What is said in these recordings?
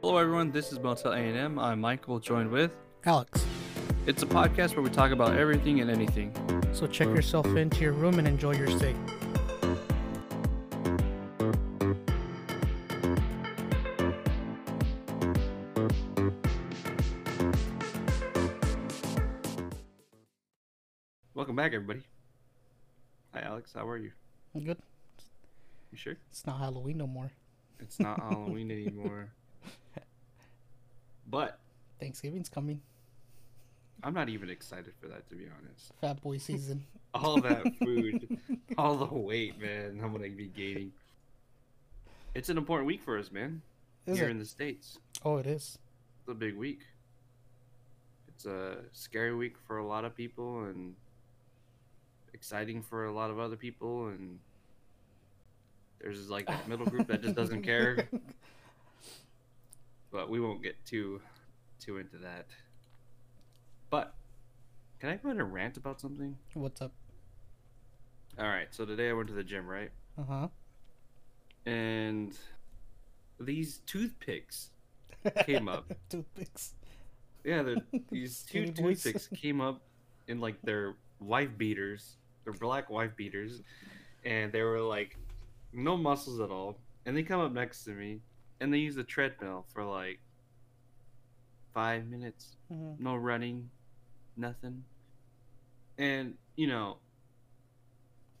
Hello, everyone. This is Motel A&M. I'm Michael, joined with. Alex. It's a podcast where we talk about everything and anything. So check yourself into your room and enjoy your stay. Welcome back, everybody. Hi, Alex. How are you? I'm good. You sure? It's not Halloween no more. It's not Halloween anymore. But Thanksgiving's coming. I'm not even excited for that, to be honest. Fat boy season. All that food, all the weight, man, I'm gonna be gaining. It's an important week for us, man. Is Here it? in the States. Oh, it is. It's a big week. It's a scary week for a lot of people and exciting for a lot of other people and there's like that middle group that just doesn't care. But we won't get too too into that. But can I go ahead and rant about something? What's up? Alright, so today I went to the gym, right? Uh huh. And these toothpicks Came up. Toothpicks. Yeah, these two toothpicks came up in like their wife beaters, their black wife beaters, and they were like no muscles at all. And they come up next to me, and they use the treadmill for like five minutes, Mhm. no running, nothing. And you know,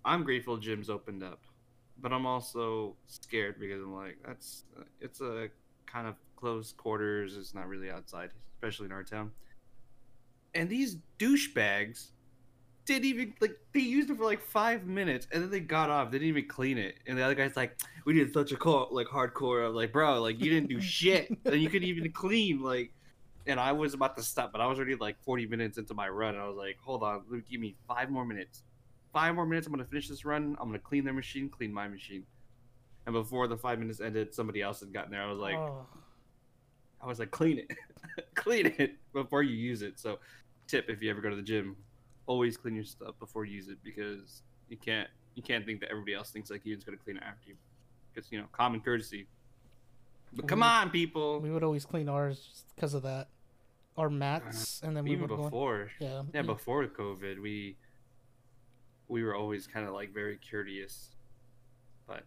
I'm grateful gyms opened up, but I'm also scared because I'm like, that's it's a kind of close quarters. It's not really outside, especially in our town. And these douchebags didn't even like they used it for like five minutes and then they got off. They didn't even clean it. And the other guy's like, "We did such a call, like hardcore." I'm like, "Bro, like you didn't do shit, and you couldn't even clean." Like, and I was about to stop, but I was already like 40 minutes into my run. And I was like, "Hold on, give me five more minutes. Five more minutes. I'm gonna finish this run. I'm gonna clean their machine, clean my machine." And before the five minutes ended, somebody else had gotten there. I was like, oh, I was like, clean it, clean it before you use it. So, tip if you ever go to the gym, always clean your stuff before you use it because you can't you can't think that everybody else thinks like you is gonna clean it after you. Because you know, common courtesy. But come Mhm. on, people. we would always clean ours because of that. Our mats, and then we Even would go. before, Yeah. yeah, before COVID, we we were always kind of like very courteous. But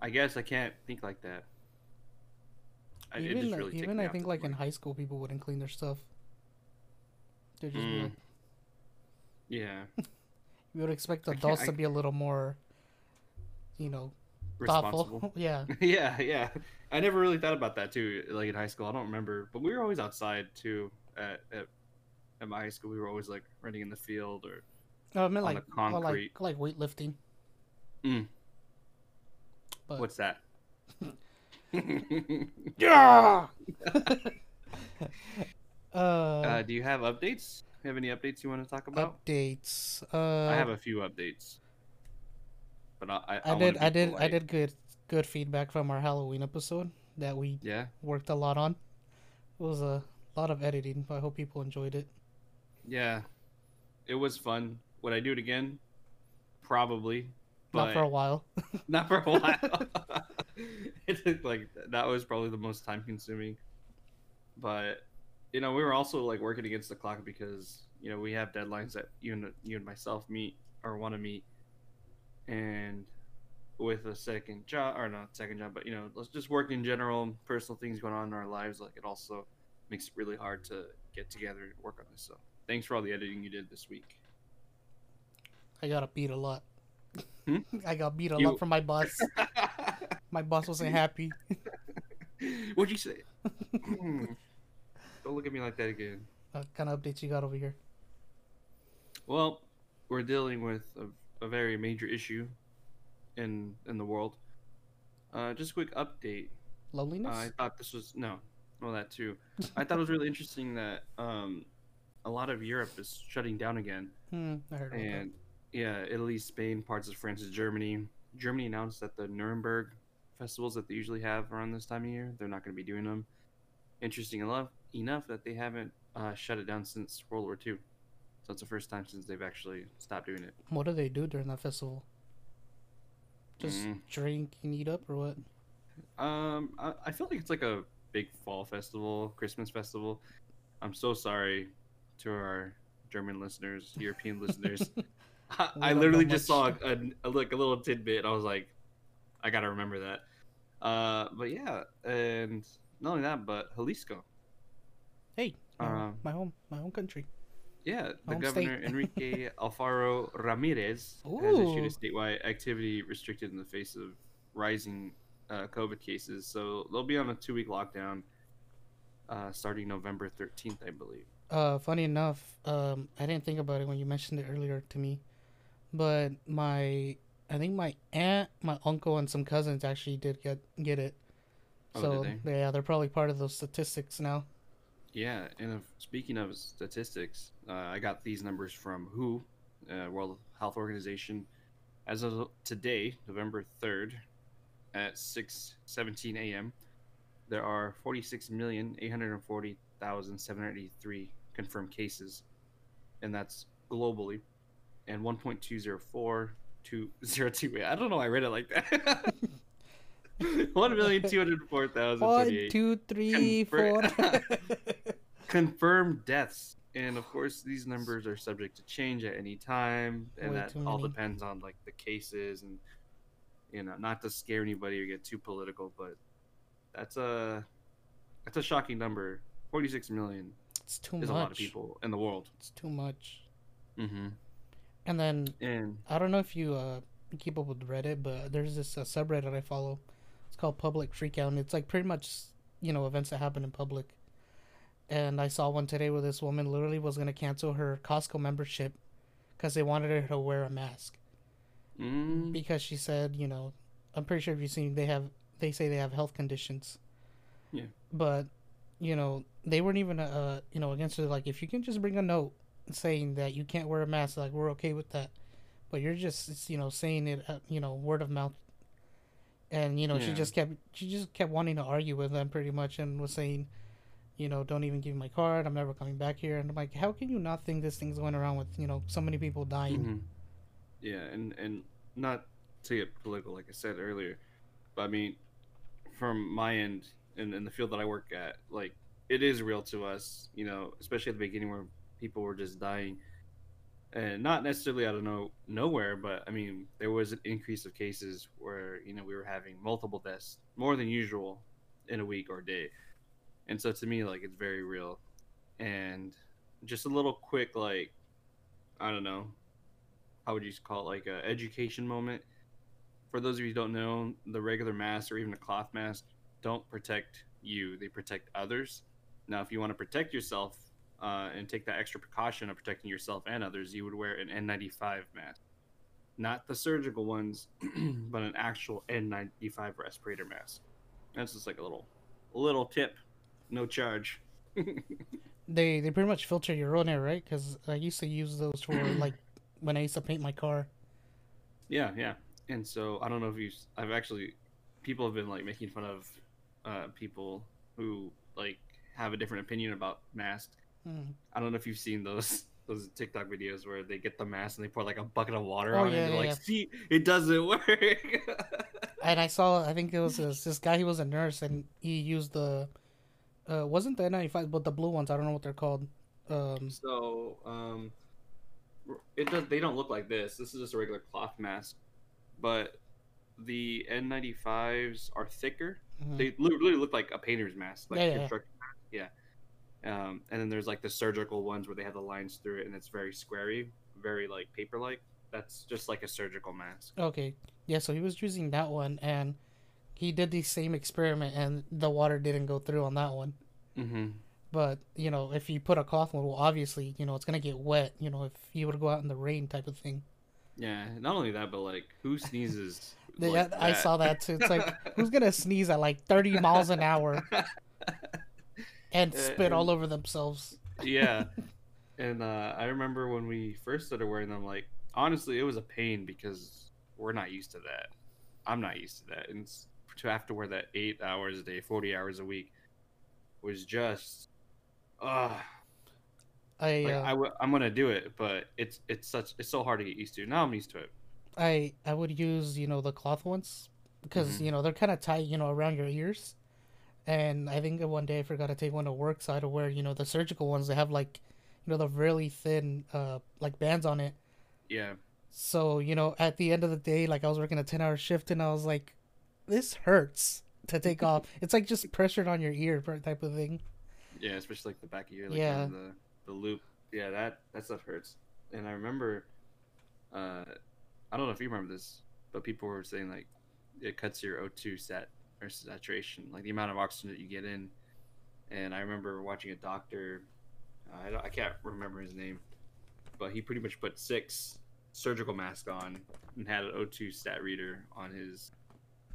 I guess I can't think like that. I, Even really even I think like in high school, people wouldn't clean their stuff. They'd just Mm. like, yeah, you would expect adults I- to be a little more, you know, responsible. thoughtful. yeah. yeah, yeah. I never really thought about that too. Like in high school, I don't remember, but we were always outside too. At at, at my high school, we were always like running in the field or No, I meant On like concrete. like like weightlifting. Mm. But what's that? yeah. uh, uh, do you have updates? Have any updates you want to talk about? updates. Uh, I have a few updates, but I I, I did I did I did good good feedback from our Halloween episode that we Yeah, worked a lot on. It was a lot of editing, but I hope people enjoyed it. yeah. It was fun. Would I do it again? Probably. Not for a while. not for a while. it like that was probably the most time consuming. But you know, we were also like working against the clock because you know we have deadlines that you and you and myself meet or want to meet, and with a second job or not second job, but you know, let's just work in general, personal things going on in our lives. Like it also makes it really hard to get together and work on this. So thanks for all the editing you did this week. I got beat a lot. Hmm? I got beat a You- lot from my boss. My boss wasn't happy. What'd you say? Don't look at me like that again. What kind of updates you got over here? Well, we're dealing with a, a very major issue in in the world. Uh, just a quick update. Loneliness? I thought this was no, well that too. I thought it was really interesting that um, a lot of Europe is shutting down again, hmm, I heard about that. and yeah, Italy, Spain, parts of France, Germany. Germany announced that the Nuremberg festivals that they usually have around this time of year, they're not going to be doing them. Interesting enough, enough that they haven't uh, shut it down since World War II. So it's the first time since they've actually stopped doing it. What do they do during that festival? Just Mm. drink and eat up or what? Um, I, I feel like it's like a big fall festival, Christmas festival. I'm so sorry to our German listeners, European listeners. I, I literally just saw much. a, a, like a little tidbit. And I was like, I gotta remember that. Uh, but yeah, and not only that, but Jalisco. Hey, my, Um, my home, my home country. Yeah, the governor. Enrique Alfaro Ramirez has issued a statewide activity restricted in the face of rising uh, COVID cases. So they'll be on a two-week lockdown uh, starting November 13th, I believe. Uh, funny enough, um, I didn't think about it when you mentioned it earlier to me, but my, I think my aunt, my uncle, and some cousins actually did get get it. Oh, so yeah, they're probably part of those statistics now. Yeah, and if, speaking of statistics, uh, I got these numbers from WHO, uh, World Health Organization. As of today, November 3rd, at 6:17 a.m., there are 46,840,783 confirmed cases, and that's globally, and 1.204 to 02. Wait, I don't know. why I read it like that. One million two hundred four thousand One, two, three, four. Convert- confirmed deaths and of course these numbers are subject to change at any time and Way that all many. depends on like the cases and you know not to scare anybody or get too political but that's a that's a shocking number 46 million it's too is much. a lot of people in the world It's too much. mm-hmm. And then and I don't know if you uh, keep up with Reddit, but there's this uh, subreddit I follow. Called Public Freakout, and it's like pretty much you know events that happen in public. And I saw one today where this woman literally was gonna cancel her Costco membership because they wanted her to wear a mask mm, because she said you know I'm pretty sure if you've seen they have they say they have health conditions. Yeah. But you know they weren't even uh you know against it like if you can just bring a note saying that you can't wear a mask like we're okay with that but you're just you know saying it uh, you know word of mouth and you know she just kept she just kept wanting to argue with them pretty much and was saying you know don't even give me my card. I'm never coming back here. And i'm like how can you not think this thing's going around with you know so many people dying? Mhm. yeah and and not to get political like i said earlier but i mean from my end in, in the field that i work at like it is real to us you know especially at the beginning where people were just dying and not necessarily out of no nowhere but i mean there was an increase of cases where you know we were having multiple deaths more than usual in a week or day. And so to me like it's very real. And just a little quick like i don't know how would you call it like a education moment? For those of you who don't know the regular mask or even a cloth mask don't protect you they protect others. Now if you want to protect yourself uh, and take that extra precaution of protecting yourself and others you would wear an n95 mask not the surgical ones but an actual n95 respirator mask that's just like a little little tip no charge they they pretty much filter your own air right because i used to use those for like when i used to paint my car Yeah, yeah. And so I don't know if you. I've actually, people have been like making fun of uh, people who like have a different opinion about masks. Mm. I don't know if you've seen those those TikTok videos where they get the mask and they pour like a bucket of water Oh, on it. And they're yeah, like, see, it doesn't work. and i saw i think it was this, this guy he was a nurse and he used the uh wasn't the n95 but the blue ones i don't know what they're called um so um, it does. They don't look like this. This is just a regular cloth mask, but the N95s are thicker. mhm. they literally look like a painter's mask, like Yeah, yeah, yeah. construction mask. Yeah. Um, and then there's like the surgical ones where they have the lines through it and it's very squarey, very like paper like. That's just like a surgical mask. Okay. Yeah, so he was using that one and he did the same experiment and the water didn't go through on that one. Mm-hmm. But, you know, if you put a cloth one, well obviously, you know, it's gonna get wet, you know, if you were to go out in the rain type of thing. Yeah. Not only that, but like who sneezes? Yeah, like I saw that too. It's like who's gonna sneeze at like thirty miles an hour and spit all over themselves? yeah. And uh, I remember when we first started wearing them, like honestly, it was a pain because we're not used to that. I'm not used to that, and to have to wear that eight hours a day, forty hours a week, was just, uh, I like, uh, I w- I'm gonna do it, but it's it's such it's so hard to get used to. Now I'm used to it. I I would use you know the cloth ones because Mhm. you know they're kind of tight you know around your ears, And I think one day I forgot to take one to work, so I had to wear you know the surgical ones. They have like, you know, the really thin uh like bands on it. Yeah. So you know, at the end of the day, like I was working a ten hour shift, and I was like, this hurts to take off. It's like just pressured on your ear type of thing. Yeah, especially like the back of your like Yeah. the the loop. Yeah, that that stuff hurts. And I remember, uh, I don't know if you remember this, but people were saying like it cuts your O2 sat or saturation, like the amount of oxygen that you get in. And I remember watching a doctor. Uh, I don't, I can't remember his name, but he pretty much put six surgical masks on and had an O2 stat reader on his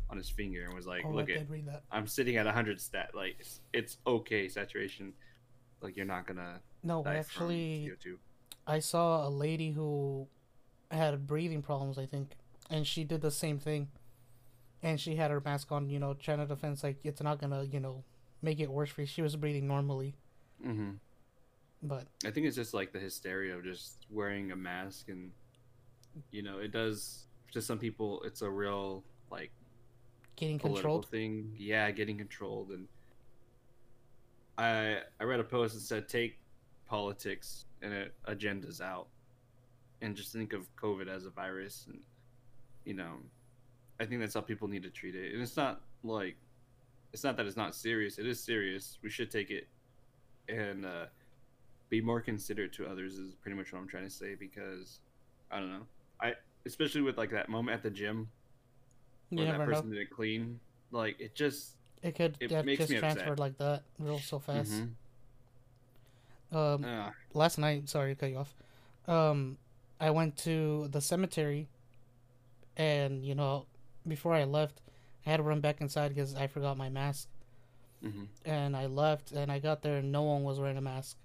on his finger and was like, oh, "Look at did read that. I'm sitting at 100 stat. Like it's, it's okay saturation. Like you're not gonna No, actually, from CO2. I saw a lady who had breathing problems, I think, and she did the same thing. And she had her mask on, you know, trying to defend, like, it's not gonna, you know, make it worse for you. She was breathing normally, hmm but I think it's just like the hysteria of just wearing a mask, and you know, it does to some people. It's a real like getting political controlled. thing. Yeah, getting controlled. And I I read a post that said take politics and it, agendas out, and just think of COVID as a virus, and you know, I think that's how people need to treat it. And it's not like it's not that it's not serious. It is serious. We should take it and uh, be more considerate to others. Is pretty much what I'm trying to say because I don't know. I especially with like that moment at the gym where that never know. person didn't clean. Like it just It could it makes just me upset. transferred like that real so fast. Mhm. Um, Ah, last night, sorry to cut you off. Um, I went to the cemetery, and you know, before I left, I had to run back inside because I forgot my mask. mhm. And I left, and I got there, and no one was wearing a mask.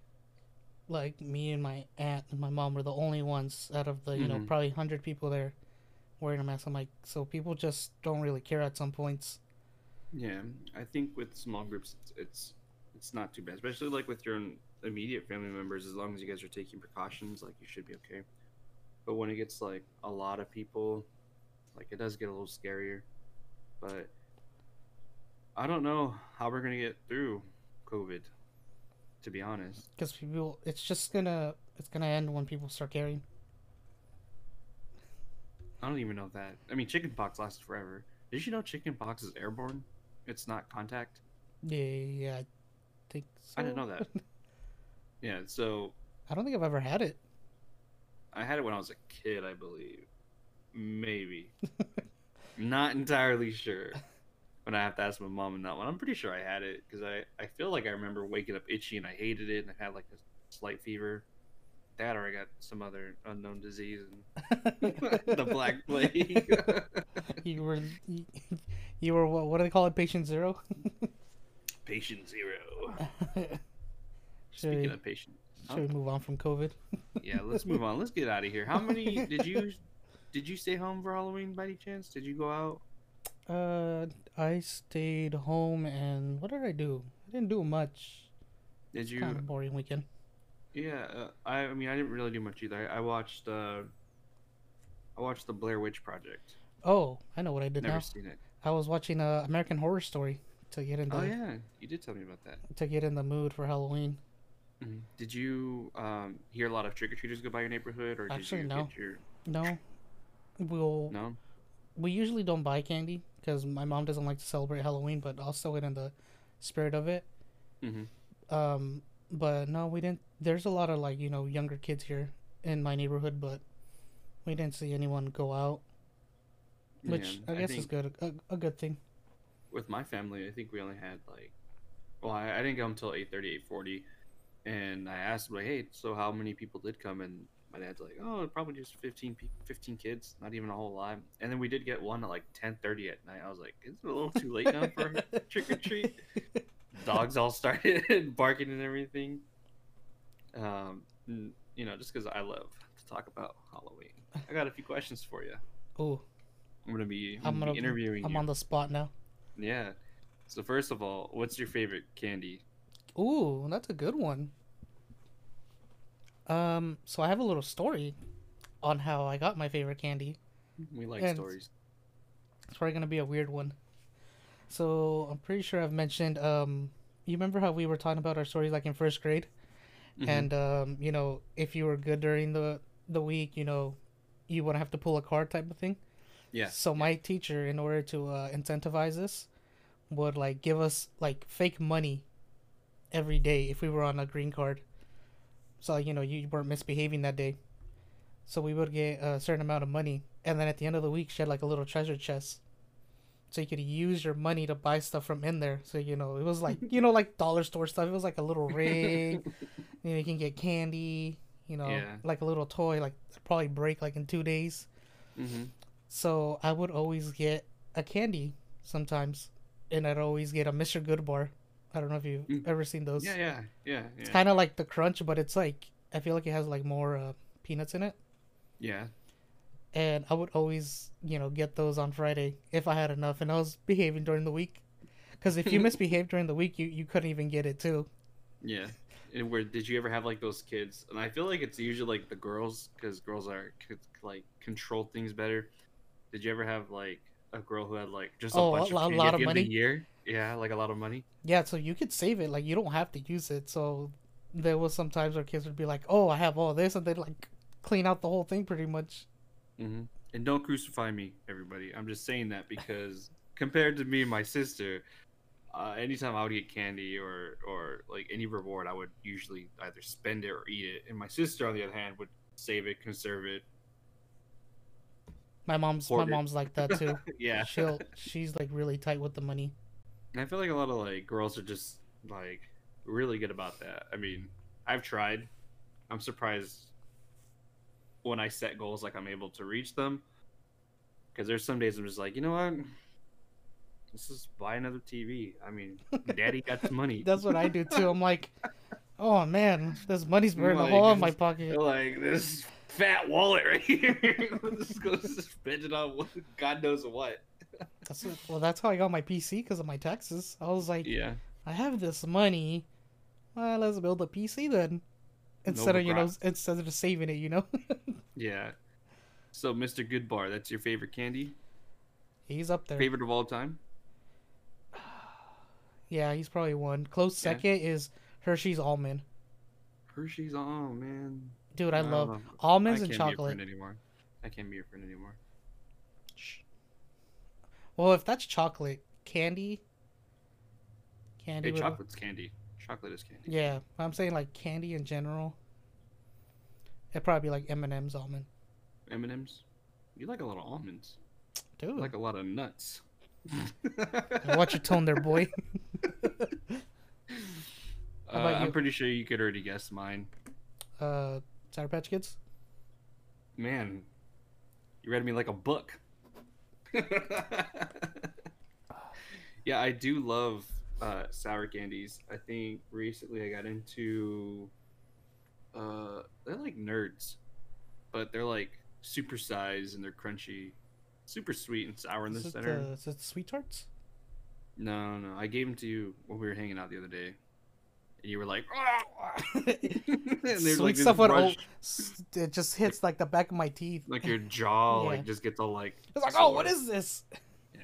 Like me and my aunt and my mom were the only ones out of the you know Mhm. probably hundred people there wearing a mask. I'm like, so people just don't really care at some points. Yeah, I think with small groups, it's, it's it's not too bad, especially like with your own immediate family members. As long as you guys are taking precautions, like you should be okay. But when it gets like a lot of people, like it does get a little scarier. But I don't know how we're gonna get through COVID. To be honest, Because people, it's just gonna it's gonna end when people start caring. I don't even know that. I mean, chickenpox lasts forever. Did you know chickenpox is airborne? It's not contact. Yeah, yeah, I think. So. I didn't know that. Yeah, so I don't think I've ever had it. I had it when I was a kid, I believe. Maybe. Not entirely sure. But I have to ask my mom on that one. I'm pretty sure I had it because I, I feel like I remember waking up itchy and I hated it and I had like a slight fever. That or I got some other unknown disease and the black plague. you were you, were what, what do they call it? Patient zero. Patient zero. Speaking we, of patient, should we move on from COVID? yeah, let's move on. Let's get out of here. How many did you did you stay home for Halloween by any chance? Did you go out? Uh, I stayed home and what did I do? I didn't do much. Did you? Kind of boring weekend. Yeah, uh, I, I mean, I didn't really do much either. I, I watched, uh, I watched the Blair Witch Project. Oh, I know what I did Never now. seen it. I was watching uh, American Horror Story to get in the Oh yeah, you did tell me about that. to get in the mood for Halloween. Mhm. Did you um, hear a lot of trick or treaters go by your neighborhood, or did you no. get your No, we'll no? we usually don't buy candy because my mom doesn't like to celebrate Halloween, but get in the spirit of it. Mm-hmm. Um, but no, we didn't. There's a lot of like you know younger kids here in my neighborhood, but we didn't see anyone go out, which I guess is good. A, a good thing. with my family, I think we only had like, well, I, I didn't go until 8.30, 8.40, and I asked like, hey, so how many people did come? And my dad's like, oh, probably just 15, 15 kids, not even a whole lot. And then we did get one at like 10.30 at night. I was like, is it a little too late now for trick or treat? Dogs all started barking and everything. Um, n- you know, just because I love to talk about Halloween. I got a few questions for you. Oh. I'm gonna be, I'm I'm gonna be interviewing you. I'm you. on the spot now. Yeah. So first of all, what's your favorite candy? Ooh, that's a good one. Um, so I have a little story on how I got my favorite candy. We like And- stories. It's probably gonna be a weird one. So I'm pretty sure I've mentioned. Um, you remember how we were talking about our stories like in first grade, Mhm. and um, you know, if you were good during the the week, you know, you wouldn't have to pull a card type of thing. yeah, So my teacher, in order to uh, incentivize us, would like give us like fake money every day if we were on a green card. So you know you weren't misbehaving that day. So we would get a certain amount of money, and then at the end of the week, she had like a little treasure chest. So you could use your money to buy stuff from in there. So you know it was like you know like dollar store stuff. It was like a little ring. you know you can get candy. You know Yeah. like a little toy. Like probably break like in two days. hmm So I would always get a candy sometimes, and I'd always get a Mr. Goodbar. I don't know if you've Mm. ever seen those. yeah, yeah, yeah, It's kind of like the crunch, but it's like I feel like it has like more uh, peanuts in it. yeah. And I would always, you know, get those on Friday if I had enough, and I was behaving during the week. Because if you misbehaved during the week, you you couldn't even get it too. Yeah. And where did you ever have like those kids? And I feel like it's usually like the girls because girls are like control things better. Did you ever have like a girl who had like just a Oh, bunch lo- of candy lot of money? year? Yeah, like a lot of money. Yeah, so you could save it. Like you don't have to use it. So there was some times where kids would be like, "Oh, I have all this," and they'd like clean out the whole thing pretty much. hmm And don't crucify me, everybody. I'm just saying that because compared to me and my sister, uh, anytime I would get candy or or like any reward, I would usually either spend it or eat it. And my sister, on the other hand, would save it, conserve it. My mom's my Hoarder. mom's like that too. yeah. She'll she's like really tight with the money. And I feel like a lot of like girls are just like really good about that. I mean, I've tried. I'm surprised when I set goals like I'm able to reach them. Because there's some days I'm just like, you know what? Let's just buy another TV. I mean, Daddy got the money. That's what I do too. I'm like, oh man, this money's burning a Like, hole in my pocket. like this fat wallet right here. Let's go spend it on God knows what. That's what, well, that's how I got my PC because of my taxes. I was like, Yeah. I have this money. Well, let's build a PC then. Instead of you know, instead of saving it, you know. Yeah. So, Mr. Goodbar, that's your favorite candy? he's up there. Favorite of all time? Yeah, he's probably one. Close Yeah. second is Hershey's almond. Hershey's. Oh man. Dude, I love almonds I and can't Be a chocolate. friend anymore. I can't be your friend anymore. Well, if that's chocolate, candy. Candy. Hey, would- chocolate's candy. Chocolate is candy. Yeah, I'm saying like candy in general. It'd probably be like M and M's almond. M and M's. You like a lot of almonds. Dude, You like a lot of nuts. watch your tone there, boy. Uh, I'm pretty sure you could already guess mine. uh, Sour Patch Kids. Man, you read me like a book. yeah, I do love uh, sour candies. I think recently I got into. Uh, they're like nerds, but they're like super size and they're crunchy, super sweet and sour in the Is center. uh, is it Sweet Tarts? No, no, I gave them to you when we were hanging out the other day, and you were like, like stuff would oh, it just hits like the back of my teeth. like your jaw Yeah. like just gets all like It's like, oh, what is sore. is this?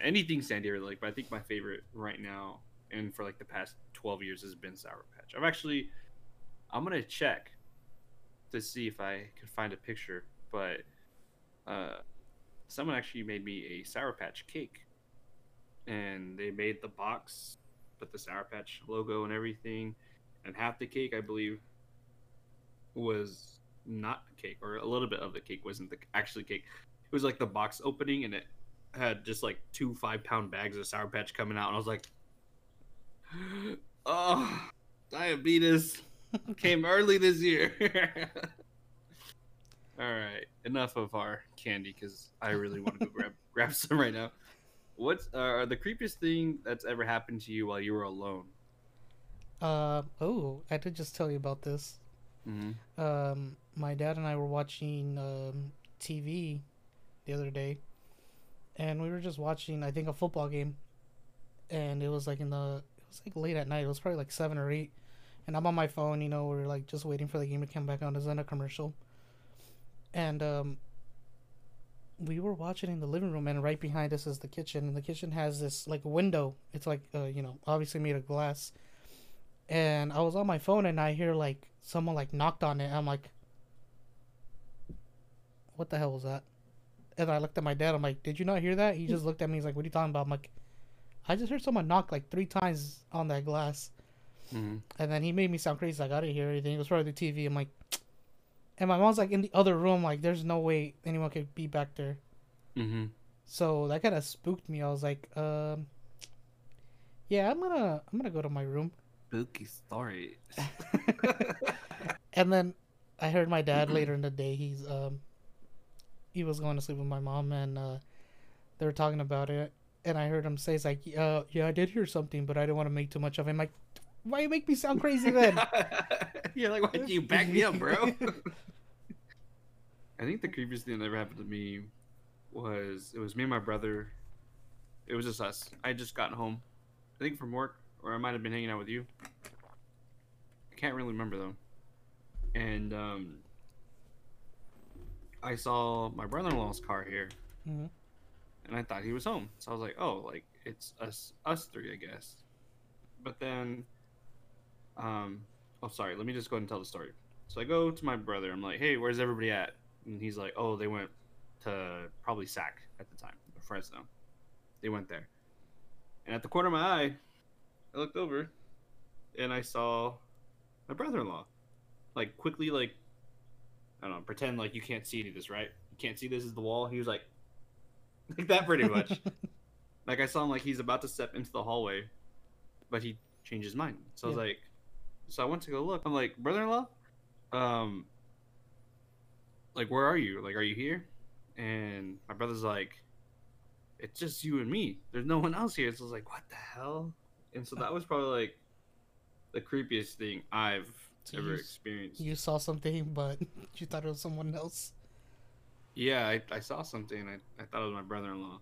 anything Sandy really like, but I think my favorite right now and for like the past twelve years has been Sour Patch. I've actually I'm gonna check to see if I can find a picture, but uh someone actually made me a Sour Patch cake. And they made the box, put the Sour Patch logo and everything, and half the cake I believe was not cake, or a little bit of the cake wasn't the actually cake. It was like the box opening and it had just like two five pound bags of Sour Patch coming out, and I was like, "Oh, diabetes came early this year." All right, enough of our candy because I really want to go grab grab some right now. What's uh, the creepiest thing that's ever happened to you while you were alone? Uh oh, I did just tell you about this. Mm-hmm. Um, my dad and I were watching um, TV the other day, and we were just watching, I think, a football game, and it was like in the, it was like late at night. It was probably like seven or eight, and I'm on my phone. You know, we're like just waiting for the game to come back on. It's in a commercial, and um, we were watching in the living room, and right behind us is the kitchen, and the kitchen has this like window. It's like uh, you know, obviously made of glass. And I was on my phone, and I hear like someone like knocked on it. I'm like, what the hell was that? And I looked at my dad. I'm like, did you not hear that? He just looked at me. He's like, what are you talking about? I'm like, I just heard someone knock like three times on that glass. Mhm. And then he made me sound crazy. Like, I didn't hear anything. It was probably the TV. I'm like, and my mom's like in the other room. Like, there's no way anyone could be back there. Mhm. So that kind of spooked me. I was like, um, yeah, I'm gonna, I'm gonna go to my room. Spooky story. And then I heard my dad later in the day. He's, um, he was going to sleep with my mom, and uh, they were talking about it. And I heard him say, "It's like, uh, yeah, I did hear something, but I didn't want to make too much of it." I'm like, why you make me sound crazy then? You're like, why'd you back me up, bro? I think the creepiest thing that ever happened to me was it was me and my brother. It was just us. I had just gotten home, I think from work, or I might have been hanging out with you. I can't really remember though. And um, I saw my brother-in-law's car here, Mhm. and I thought he was home. So I was like, oh, like it's us, us three, I guess. But then, um, oh, sorry. Let me just go ahead and tell the story. So I go to my brother. I'm like, hey, where's everybody at? And he's like, oh, they went to probably SAC at the time, or Fresno. They went there. And at the corner of my eye, I looked over, and I saw my brother-in-law, like quickly, like I don't know, pretend like you can't see any of this, right? You can't see this is the wall. He was like, like that pretty much. like I saw him like he's about to step into the hallway, but he changed his mind. So I was like, so I went to go look. I'm like, brother-in-law, um, like where are you? Like, are you here? And my brother's like, it's just you and me. There's no one else here. So I was like, what the hell? And so that was probably like the creepiest thing I've So ever you- experienced. you saw something, but you thought it was someone else. Yeah, I, I saw something. I, I thought it was my brother-in-law.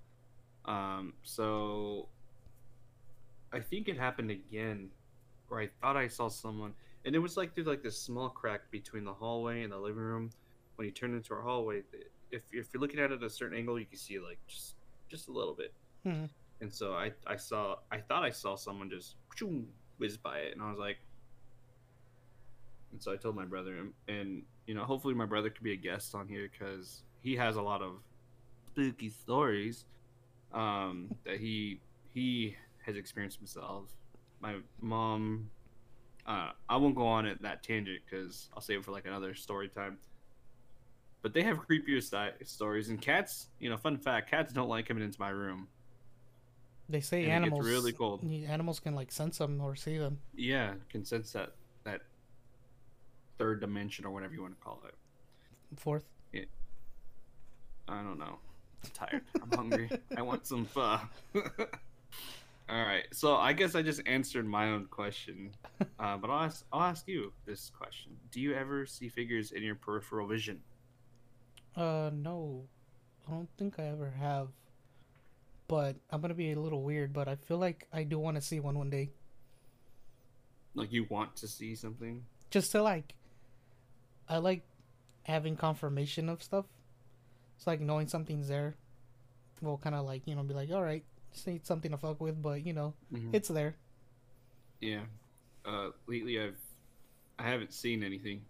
Um, so I think it happened again, where I thought I saw someone, and it was like through like this small crack between the hallway and the living room. When you turn into our hallway, if if you're looking at it at a certain angle, you can see like just just a little bit. Mhm. And so I I saw I thought I saw someone just whiz by it, and I was like. And so I told my brother, and, and you know, hopefully my brother could be a guest on here because he has a lot of spooky stories um, that he he has experienced himself. My mom, uh, I won't go on it that tangent because I'll save it for like another story time. But they have creepier sti- stories, and cats. You know, fun fact: cats don't like coming into my room. They say And it gets animals really cold. Animals can like sense them or see them. Yeah, can sense that that third dimension or whatever you want to call it. Fourth. Yeah. I don't know. I'm tired. I'm hungry. I want some pho. All right. So I guess I just answered my own question, uh, but I'll ask, I'll ask you this question: Do you ever see figures in your peripheral vision? Uh, no, I don't think I ever have. But I'm gonna be a little weird, but I feel like I do want to see one one day, Like you want to see something? just to like. I like having confirmation of stuff. It's like knowing something's there. Will kind of like you know be like, all right, just need something to fuck with, but you know Mhm. it's there. Yeah. Uh, lately, I've I haven't seen anything,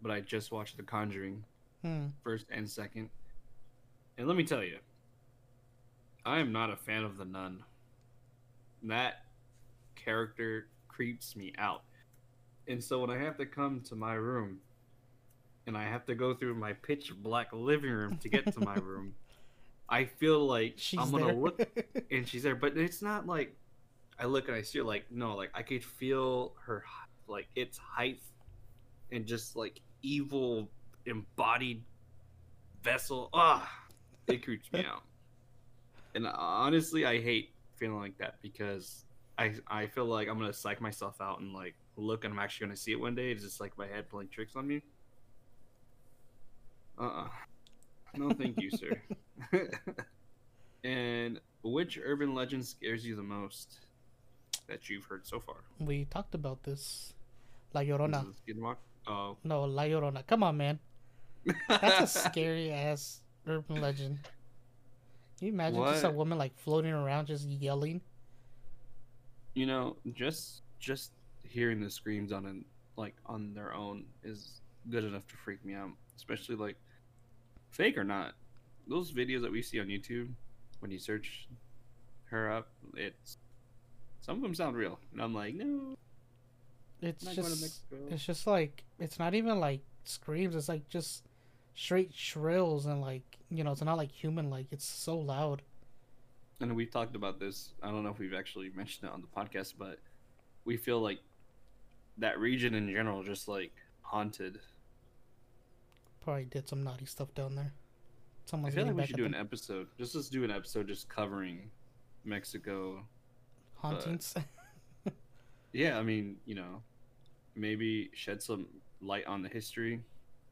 but I just watched The Conjuring Hmm. first and second, and let me tell you, I am not a fan of the nun. That character creeps me out, and so when I have to come to my room, and I have to go through my pitch black living room to get to my room, I feel like She's I'm gonna there. look and she's there, but it's not like I look and I see her like no, like I could feel her like its height and just like evil embodied vessel. Ah, it creeps me out. And honestly, I hate feeling like that because I I feel like I'm gonna psych myself out and like look and I'm actually gonna see it one day. It's just like my head playing tricks on me. Uh uh No, thank you, sir. and which urban legend scares you the most that you've heard so far? we talked about this. La Llorona. Oh, No, La Llorona. Come on, man. That's a scary ass urban legend. Can you imagine just a woman like floating around just yelling? You know, just just hearing the screams on an like on their own is good enough to freak me out. Especially like fake or not. Those videos that we see on YouTube when you search her up, it's some of them sound real. And I'm like, no, It's I'm not going to just it's just like it's not even like screams. It's like just straight shrills and like you know it's not like human like it's so loud. and we've talked about this. I don't know if we've actually mentioned it on the podcast, but we feel like that region in general just like haunted. Probably did some naughty stuff down there. I feel like we should do an episode. Just let's do an episode just covering Mexico. hauntings. Yeah, I mean, you know, maybe shed some light on the history.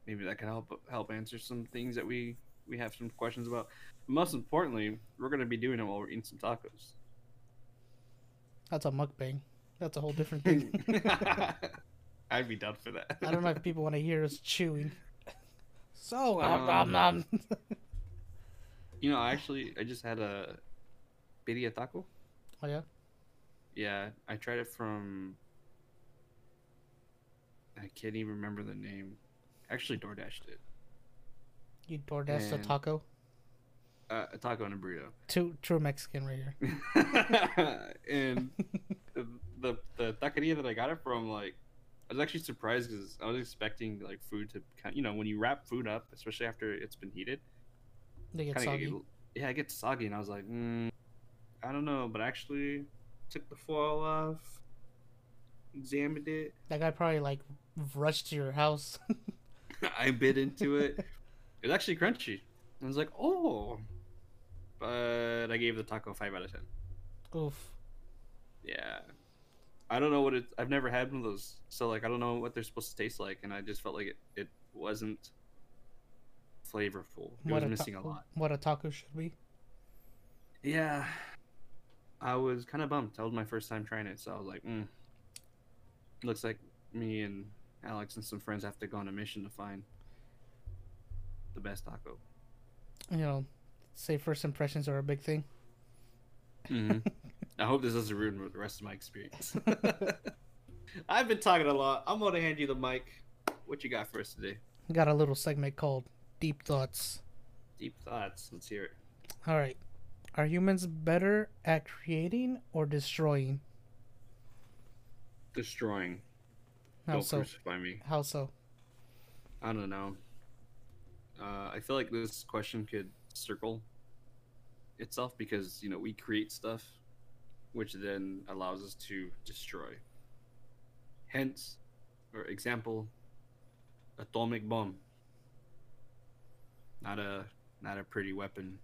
Maybe that can help help answer some things that we we have some questions about. But most importantly, we're gonna be doing it while we're eating some tacos. That's a mukbang. That's a whole different thing. I'd be down for that. I don't know if people want to hear us chewing. So, Um, nom, nom. You know, I actually I just had a birria taco. oh yeah, Yeah, I tried it from. I can't even remember the name. Actually, DoorDashed it. you DoorDash a taco. Uh, a taco and a burrito. True, true Mexican right here. and the, the the taqueria that I got it from, like, I was actually surprised because I was expecting like food to kind, you know, when you wrap food up, especially after it's been heated, They get soggy. yeah, it gets soggy, and I was like, mm, I don't know, but actually took the foil off, examined it, That guy probably like rushed to your house. I bit into it. It was actually crunchy. I was like, oh, but I gave the taco five out of ten. Oof. Yeah. I don't know what it. I've never had one of those, so like I don't know what they're supposed to taste like, and I just felt like it, it wasn't flavorful. It What was a missing ta- a lot. What a taco should be. Yeah, I was kind of bummed. That was my first time trying it, so I was like, mm. looks like me and Alex and some friends have to go on a mission to find the best taco. You know, say first impressions are a big thing. hmm I hope this doesn't ruin the rest of my experience. I've been talking a lot. I'm gonna hand you the mic. What you got for us today? Got a little segment called Deep Thoughts. Deep thoughts. Let's hear it. All right. Are humans better at creating or destroying? Destroying. How Don't so? crucify me. How so? I don't know. Uh, I feel like this question could circle itself because you know we create stuff, which then allows us to destroy. Hence, or example, atomic bomb. Not a not a pretty weapon,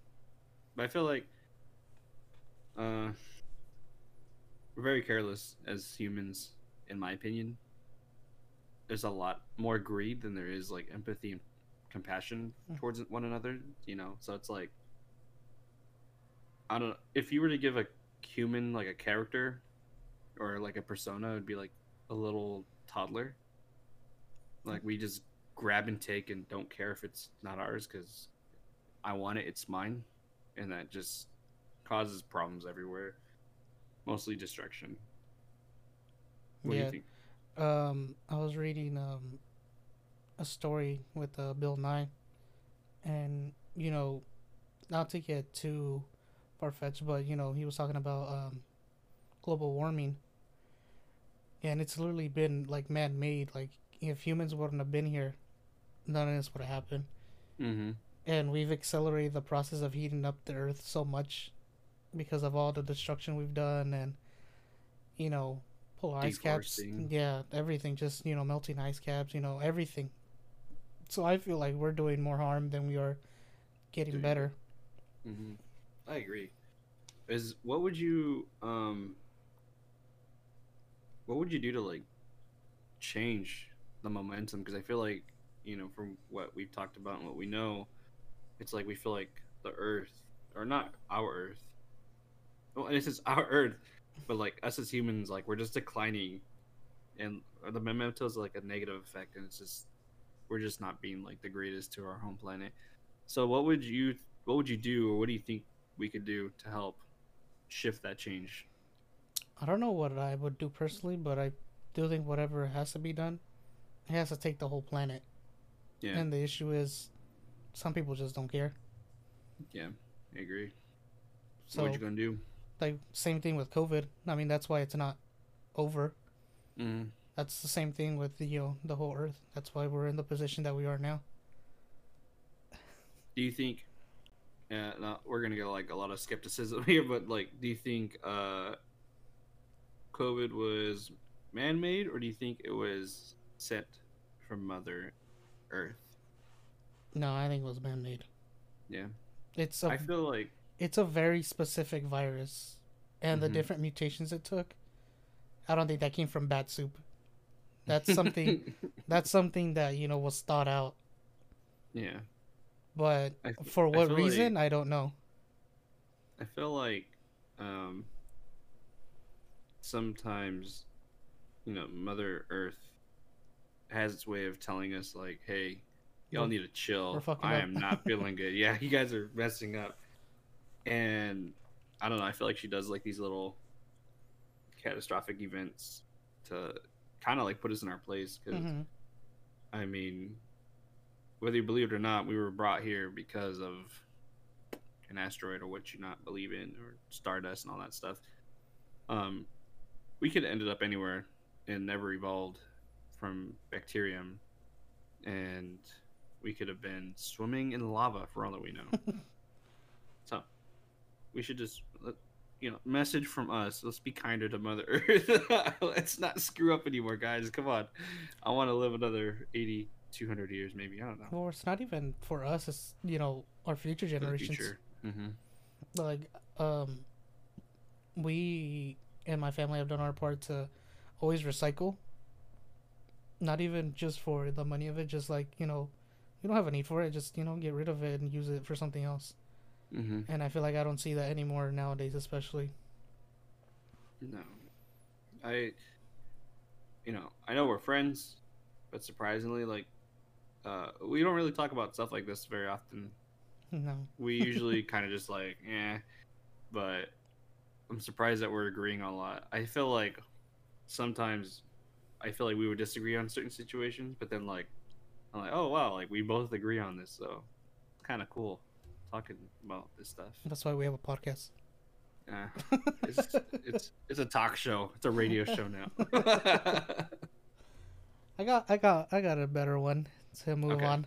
but I feel like uh, we're very careless as humans, in my opinion. There's a lot more greed than there is like empathy and compassion Mm. towards one another. You know, so it's like I don't know if you were to give a human like a character or like a persona, it'd be like a little toddler. Like we just grab and take and don't care if it's not ours because I want it, it's mine, and that just causes problems everywhere. Mostly destruction. What do you think? Um, I was reading um a story with uh, Bill Nye, and you know, not to get too far fetched, but you know, he was talking about um global warming, and it's literally been like man made. Like if humans wouldn't have been here, none of this would have happened. Mm-hmm. and we've accelerated the process of heating up the earth so much because of all the destruction we've done and you know polar ice caps yeah everything just you know melting ice caps you know everything so i feel like we're doing more harm than we are getting Doing better Mm-hmm. I agree. Is what would you um what would you do to like change the momentum? Because I feel like you know from what we've talked about and what we know, it's like we feel like the Earth or not our Earth. Well, and it's just our Earth, but like us as humans, like we're just declining, and the memento is like a negative effect, and it's just we're just not being like the greatest to our home planet. So what would you what would you do or what do you think we could do to help shift that change? I don't know what I would do personally, but I do think whatever has to be done, it has to take the whole planet. Yeah, And the issue is, some people just don't care. yeah, I agree. So, what you gonna do? Like, same thing with COVID. I mean, that's why it's not over. Mm, That's the same thing with the you know, the whole Earth. That's why we're in the position that we are now. do you think? Uh, no, we're gonna get like a lot of skepticism here, but like, do you think uh, COVID was man-made, or do you think it was sent from Mother Earth? No, I think it was man-made. Yeah, It's a I feel like it's a very specific virus, and the Mhm. different mutations it took. I don't think that came from bat soup. That's something. that's something that you know was thought out, yeah, but I for what feel reason like- I don't know. I feel like um, sometimes, you know, Mother Earth has its way of telling us, like, "Hey, y'all need to chill. I up." am not feeling good. Yeah, you guys are messing up." And I don't know. I feel like she does like these little catastrophic events to kind of like put us in our place because Mhm. I mean, whether you believe it or not, we were brought here because of an asteroid or what you not believe in, or stardust and all that stuff. Um, we could have ended up anywhere and never evolved from bacterium, and we could have been swimming in lava for all that we know. we should just, you know, message from us. Let's be kinder to Mother Earth. Let's not screw up anymore, guys. Come on. I want to live another 80, 200 years, maybe. I don't know. Well, it's not even for us. It's you know our future generations. future. Mm-hmm. Like, um, we and my family have done our part to always recycle. Not even just for the money of it, just like you know, you don't have a need for it. Just you know, get rid of it and use it for something else. Mm-hmm. And I feel like I don't see that anymore nowadays, especially. No. I, you know, I know we're friends, but surprisingly, like, uh, we don't really talk about stuff like this very often. No. We usually kind of just like, eh, but I'm surprised that we're agreeing on a lot. I feel like sometimes I feel like we would disagree on certain situations, but then like, I'm like, oh wow, like we both agree on this, so it's kind of cool talking about this stuff. That's why we have a podcast. Uh, it's, it's it's a talk show. It's a radio show now. I got, I got, I got a better one to move Okay. on.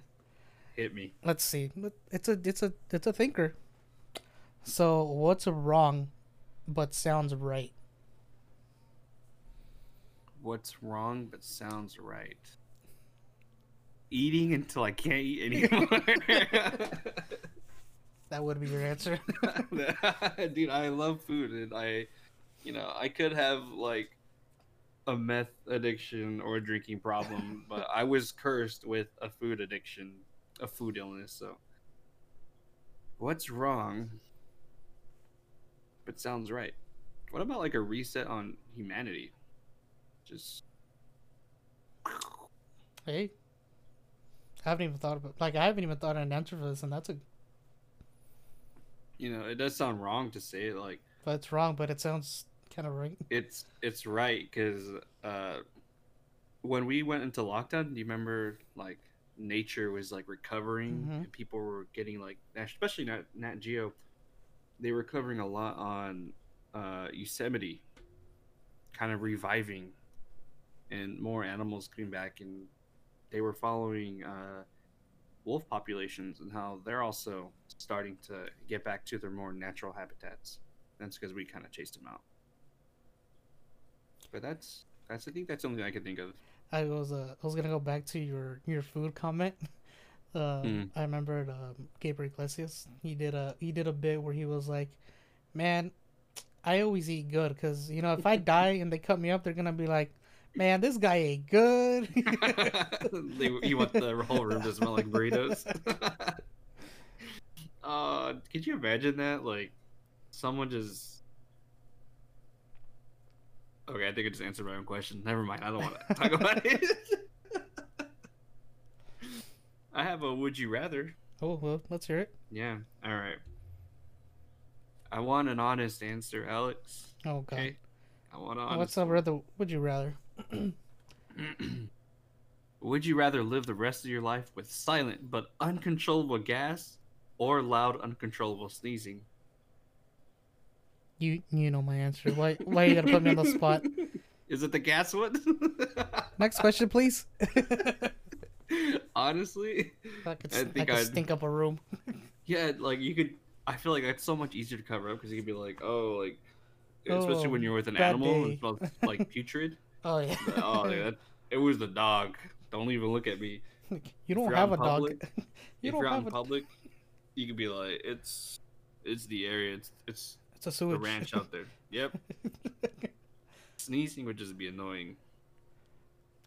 Hit me. Let's see. It's a, it's a, it's a thinker. So what's wrong, but sounds right? What's wrong but sounds right? Eating until I can't eat anymore. That would be your answer. Dude, I love food and I you know, I could have like a meth addiction or a drinking problem, but I was cursed with a food addiction, a food illness, so what's wrong but sounds right? What about like a reset on humanity? Just hey, I haven't even thought about. Like I haven't even thought of an answer for this, and that's a. you know, it does sound wrong to say it like But it's wrong, but it sounds kind of right. it's it's right because uh, when we went into lockdown, do you remember like nature was like recovering Mhm. and people were getting like, especially Nat, Nat Geo, they were covering a lot on uh, Yosemite, kind of reviving, and more animals coming back, and they were following uh, wolf populations and how they're also starting to get back to their more natural habitats. That's because we kind of chased them out. But that's that's I think that's the only I can think of. I was uh, I was gonna go back to your your food comment. Um, Mm. I remembered um, Gabriel Iglesias. He did a he did a bit where he was like, "Man, I always eat good because you know if I die and they cut me up, they're gonna be like, man, this guy ain't good." you want the whole room to smell like burritos. uh, could you imagine that? Like, someone just. Okay, I think I just answered my own question. Never mind. I don't want to talk about it. I have a would you rather. oh well, let's hear it. Yeah. All right. I want an honest answer, Alex. Oh god. Okay. I want an honest. What's up, rather? Would you rather? Would you rather live the rest of your life with silent but uncontrollable gas or loud uncontrollable sneezing? You you know my answer. Why why you gotta put me on the spot? Is it the gas one? Next question, please. Honestly, I could, I I think I'd- stink up a room. yeah, like you could. I feel like that's so much easier to cover up because you could be like, oh, like, especially Oh, when you're with an animal day. and smells like putrid. Oh yeah. oh, yeah, that, it was the dog. Don't even look at me. you don't have a in dog. you if don't you're out in a. public, you could be like, it's, it's the area. It's it's It's a the ranch out there. Yep. Sneezing would just be annoying.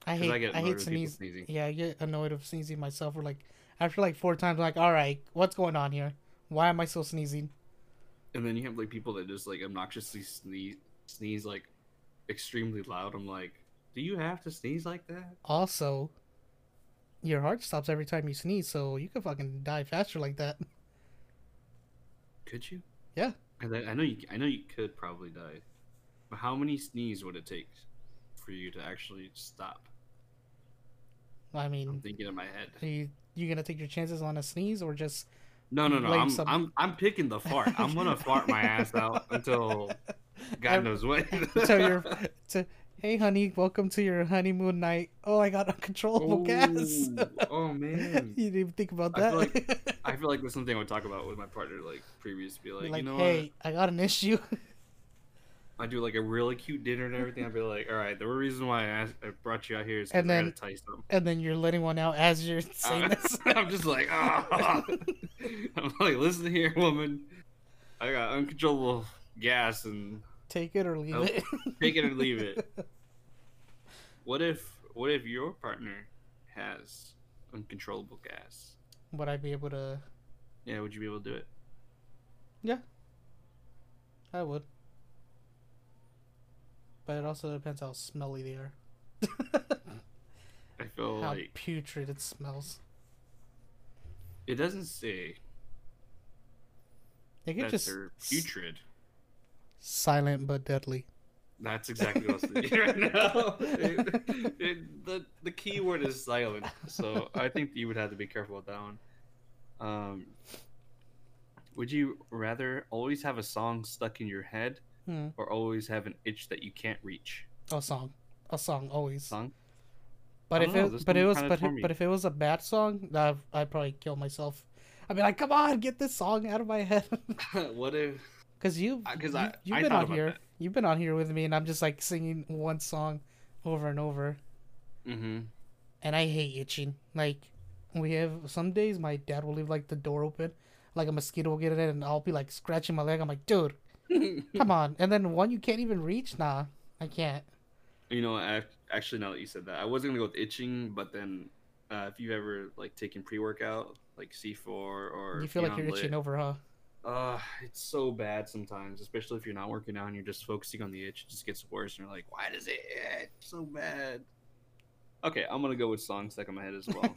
I hate I I, get annoyed hate sneeze. sneezing. Yeah, I get annoyed of sneezing myself. Or like after like four times, I'm like, all right, what's going on here? Why am I still sneezing? And then you have like people that just like obnoxiously sneeze, sneeze like extremely loud. I'm like, do you have to sneeze like that? Also, your heart stops every time you sneeze, so you could fucking die faster like that. Could you? Yeah. I, I know you. I know you could probably die. But how many sneeze would it take for you to actually stop? I mean, I'm thinking in my head. are you you gonna take your chances on a sneeze or just No, no, no. I'm, some- I'm, I'm picking the fart. I'm gonna fart my ass out until God knows when. tell your to hey honey, welcome to your honeymoon night. Oh, I got uncontrollable gas. Oh man. you didn't even think about I that. feel like- I feel like that's something I would talk about with my partner, like previous. Be like, You're like, you know hey, I got an issue. I do like a really cute dinner and everything. I'd be like, all right, the reason why I, asked, I brought you out here is because And I then- gotta tell you something. and then you're letting one out as you're saying this. I'm just like, ah. I'm like, listen here, woman. I got uncontrollable gas and Take it or leave Oh, it. take it or leave it. What if what if your partner has uncontrollable gas? Would I be able to? Yeah, would you be able to do it? Yeah. I would. But it also depends how smelly they are. I feel how like putrid it smells. it doesn't say They could just putrid. Silent but deadly. That's exactly what I'm thinking right now. It- it- the the key word is silent, so I think you would have to be careful with that one. Um, would you rather always have a song stuck in your head, Hmm. or always have an itch that you can't reach? A song, a song always. Song. But if know, it, but it was, but, it- but if it was a bad song, I'd, I'd probably kill myself. I'd be like, come on, get this song out of my head. what if? Cause you, Because you, I you've I been on here, that. you've been on here with me, and I'm just like singing one song over and over, Mm-hmm. and I hate itching. Like, we have some days my dad will leave like the door open, like a mosquito will get in it, and I'll be like scratching my leg. I'm like, dude, come on. And then one you can't even reach. Nah, I can't. You know, I, actually, now that you said that, I wasn't gonna go with itching, but then uh, if you've ever like taken pre-workout, like C4 or you feel like you're Lit, itching over, huh? Uh, it's so bad sometimes, especially if you're not working out and you're just focusing on the itch. It just gets worse, and you're like, why does it itch so bad? Okay, I'm gonna go with songs stuck in my head as well.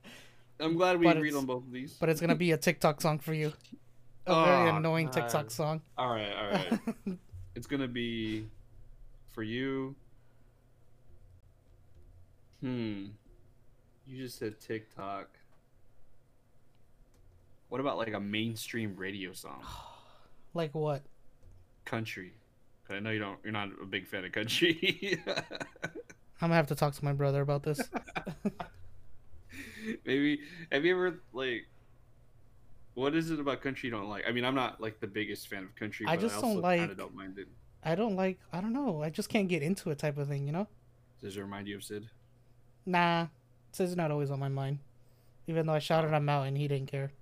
I'm glad we But agreed on both of these. but it's gonna be a TikTok song for you. A Oh, very annoying God. TikTok song. all right, all right. it's gonna be for you. Hmm. You just said TikTok. What about like a mainstream radio song? like what? Country. I know you don't. You're not a big fan of country. I'm gonna have to talk to my brother about this. Maybe. Have you ever like? What is it about country you don't like? I mean, I'm not like the biggest fan of country. I but just I don't like- Kind of don't mind it. I don't like. I don't know. I just can't get into it, type of thing. You know? Does it remind you of Sid? Nah, Sid's not always on my mind. Even though I shouted him out and he didn't care.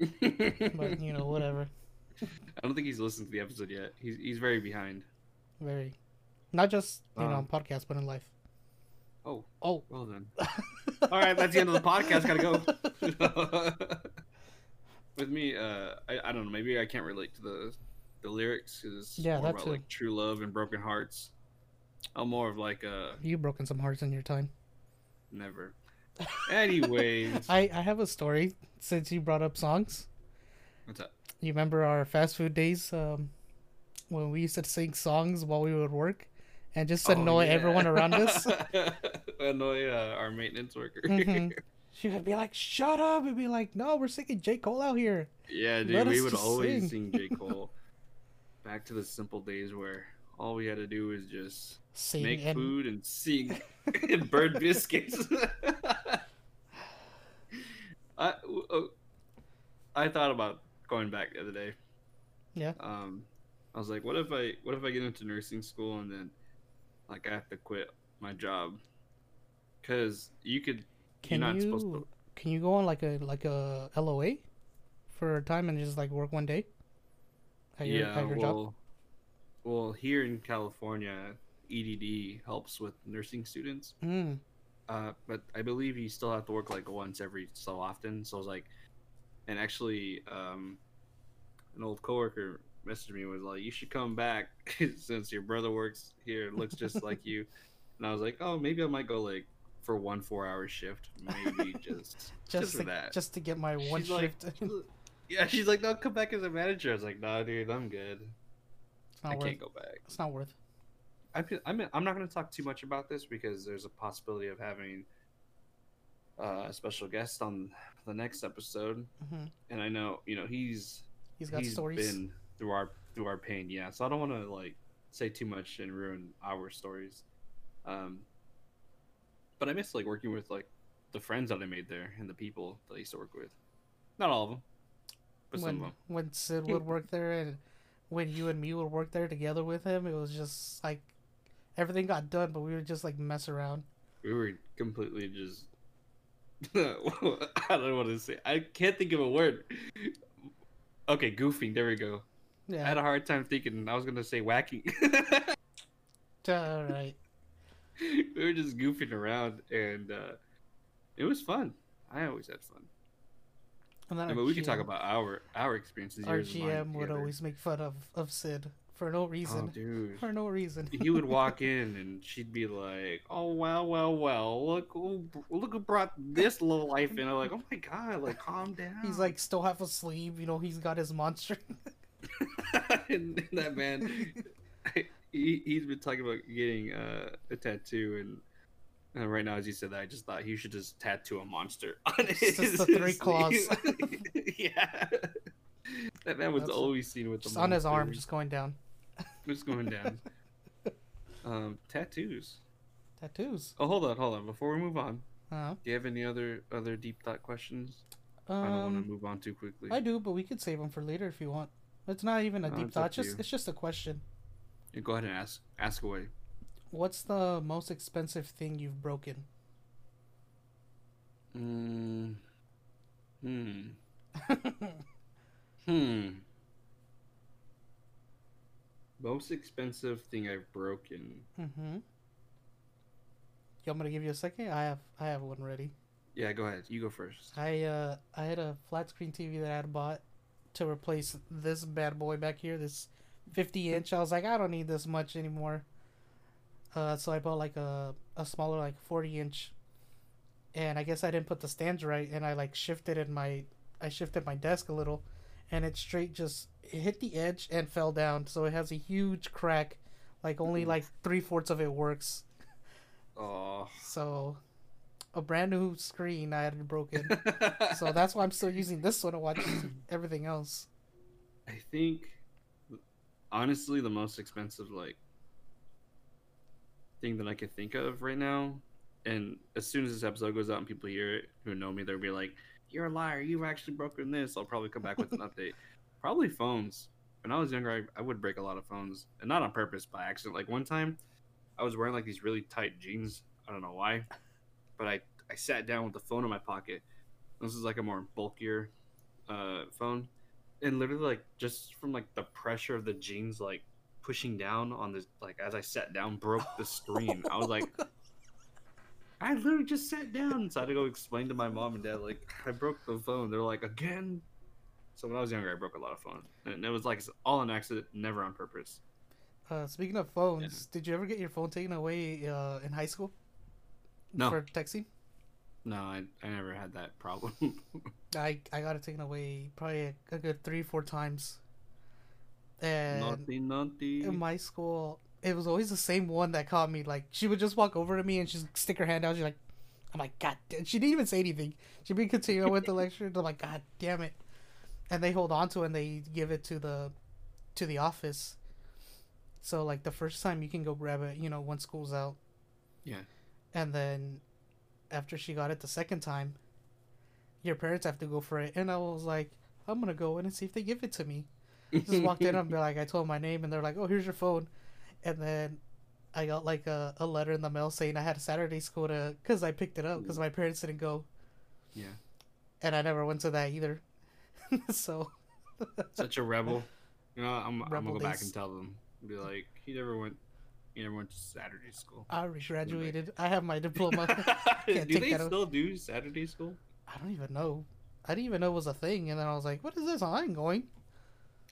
But you know, whatever. I don't think he's listened to the episode yet. He's he's very behind. Very. Not just you know Um, on podcast, but in life. Oh, Oh. well then. All right, that's the end of the podcast. Gotta go. With me, uh, I, I don't know. Maybe I can't relate to the the lyrics because Yeah, more that about too. like true love and broken hearts. I'm more of like a You've broken some hearts in your time. never. Anyways, I I have a story since you brought up songs. what's up? You remember our fast food days um, when we used to sing songs while we would work and just Oh, annoy yeah. everyone around us? annoy uh, our maintenance worker. Mhm. She would be like, "Shut up!" and be like, "No, we're singing J Cole out here." Yeah, dude, Let we would always sing. sing J. Cole. Back to the simple days where all we had to do was just Sing make and food and sing and burn biscuits. I uh, I thought about going back the other day. Yeah. Um, I was like, what if I what if I get into nursing school and then like I have to quit my job because you could can not you supposed to- can you go on like a like a LOA for a time and just like work one day? At your, yeah at your well job? well here in California EDD helps with nursing students Mm. Uh, but I believe you still have to work like once every so often. So I was like, and actually, um, an old coworker messaged me and was like, "You should come back since your brother works here, looks just like you." And I was like, "Oh, maybe I might go like for one four-hour shift, maybe just just, Just for to, that." just to get my one She's like, shift. yeah, she's like, "No, come back as a manager." I was like, "Nah, dude, I'm good. it's I not worth. can't go back." It's not worth. I I'm I'm not going to talk too much about this because there's a possibility of having uh, a special guest on the next episode, hmm and I know you know he's He's got he's stories. been through our through our pain, yeah. So I don't want to like say too much and ruin our stories. Um, but I miss like working with like the friends that I made there and the people that I used to work with. Not all of them, but some when of them. when Sid would work there and when you and me would work there together with him, it was just like everything got done, but we would just like mess around. We were completely just. I don't know what to say. I can't think of a word. Okay, goofing. There we go. Yeah. I had a hard time thinking. I was gonna say wacky. All right. we were just goofing around, and uh, it was fun. I always had fun. And then Yeah, but we could talk about our our experiences. our yours and mine GM would always make fun of of Sid for no Oh, reason. dude. for no reason. he would walk in and she'd be like, "Oh well, well, well, look who look who brought this little life in." I'm like, "Oh my god, like calm down." He's like still half asleep. You know, he's got his monster. and that man, he he's been talking about getting uh, a tattoo, and uh, right now, as you said that, I just thought he should just tattoo a monster on Just his the three claws. yeah, that man was always seen with just the on his arm, just going down. Just going down. um, tattoos. Tattoos. Oh, hold on, hold on. Before we move on, Uh, do you have any other other deep thought questions? I don't want um, to move on too quickly. I do, but we could save them for later if you want. It's not even a No, deep thought. It's just you. it's just a question. Yeah, go ahead and ask ask away. What's the most expensive thing you've broken? Mm. Hmm. Hmm. Most expensive thing I've broken. mm-hmm. You want me to give you a second? I have I have one ready. Yeah, go ahead. You go first. I uh I had a flat screen TV that I had bought to replace this bad boy back here, this 50 inch. I was like, I don't need this much anymore. Uh, so I bought like a a smaller like 40 inch, and I guess I didn't put the stands right, and I like shifted in my I shifted my desk a little, and it straight just hit the edge and fell down. So it has a huge crack, like only mm-hmm. like three fourths of it works. Oh. So a brand new screen I had broken. So that's why I'm still using this one to watch everything else. I think, honestly, the most expensive like thing that I could think of right now, and as soon as this episode goes out and people hear it who know me, they'll be like, "You're a liar! You've actually broken this." I'll probably come back with an update. Probably phones. When I was younger, I, I would break a lot of phones, and not on purpose, by accident. Like one time, I was wearing like these really tight jeans. I don't know why, but I I sat down with the phone in my pocket. This is like a more bulkier uh, phone, and literally like just from like the pressure of the jeans like pushing down on this like as I sat down broke the screen. I was like I literally just sat down. So I had to go explain to my mom and dad like I broke the phone. They're like again. So when I was younger, I broke a lot of phones, and it was like all an accident, never on purpose. Uh, speaking of phones, did you ever get your phone taken away uh, in high school? No. For texting? No, I, I never had that problem. I I got it taken away probably a, a good three four times. And naughty, naughty. in my school, it was always the same one that caught me. Like she would just walk over to me and she'd stick her hand out. She's like, oh "I'm like, God!" Damn. She didn't even say anything. She'd be continuing with the lecture. And I'm like, "God damn it!" And they hold on to it and they give it to the to the office. So like the first time you can go grab it, you know, when school's out. Yeah. And then after she got it the second time, your parents have to go for it. And I was like, I'm gonna go in and see if they give it to me. Just walked in and be like, I told my name, and they're like, Oh, here's your phone. And then I got like a, a letter in the mail saying I had a Saturday school to because I picked it up because my parents didn't go. Yeah. And I never went to that either. so Such a rebel. You know, I'm, I'm gonna go back and tell them. Be like, he never went. He never went to Saturday school. I graduated. I have my diploma. do they still do Saturday school? I don't even know. I didn't even know it was a thing. And then I was like, What is this? I ain't going.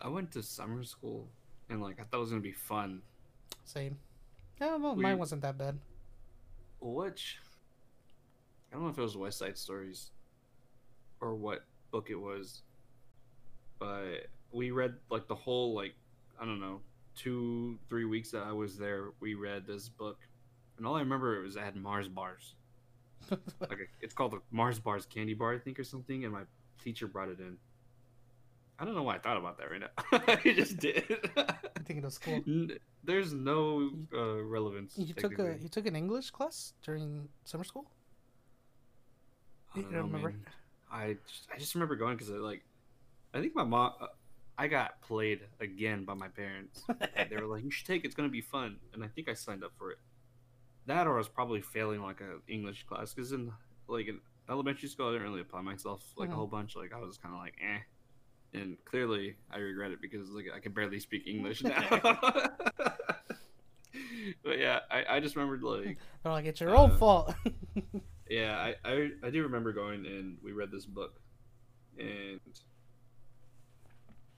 I went to summer school, and like I thought it was gonna be fun. Same. I don't. We- Mine wasn't that bad. Which I don't know if it was West Side Stories or what book it was, but we read like the whole like I don't know two three weeks that I was there. We read this book, and all I remember it was it had Mars bars. like it's called the Mars bars candy bar, I think, or something. And my teacher brought it in. I don't know why I thought about that right now. I just did. I'm thinking of school. N- There's no uh, relevance. You took a you took an English class during summer school. I don't don't know, remember? man. I just, I just remember going because like, I think my mom, uh, I got played again by my parents. they were like, "You should take it. It's gonna be fun," and I think I signed up for it. That or I was probably failing like a English class because in like in elementary school I didn't really apply myself like Mhm. a whole bunch. Like I was kind of like eh, and clearly I regret it because like I can barely speak English now. I, just remembered like They're like, it's your own Uh, fault. yeah, I, I I do remember going and we read this book, and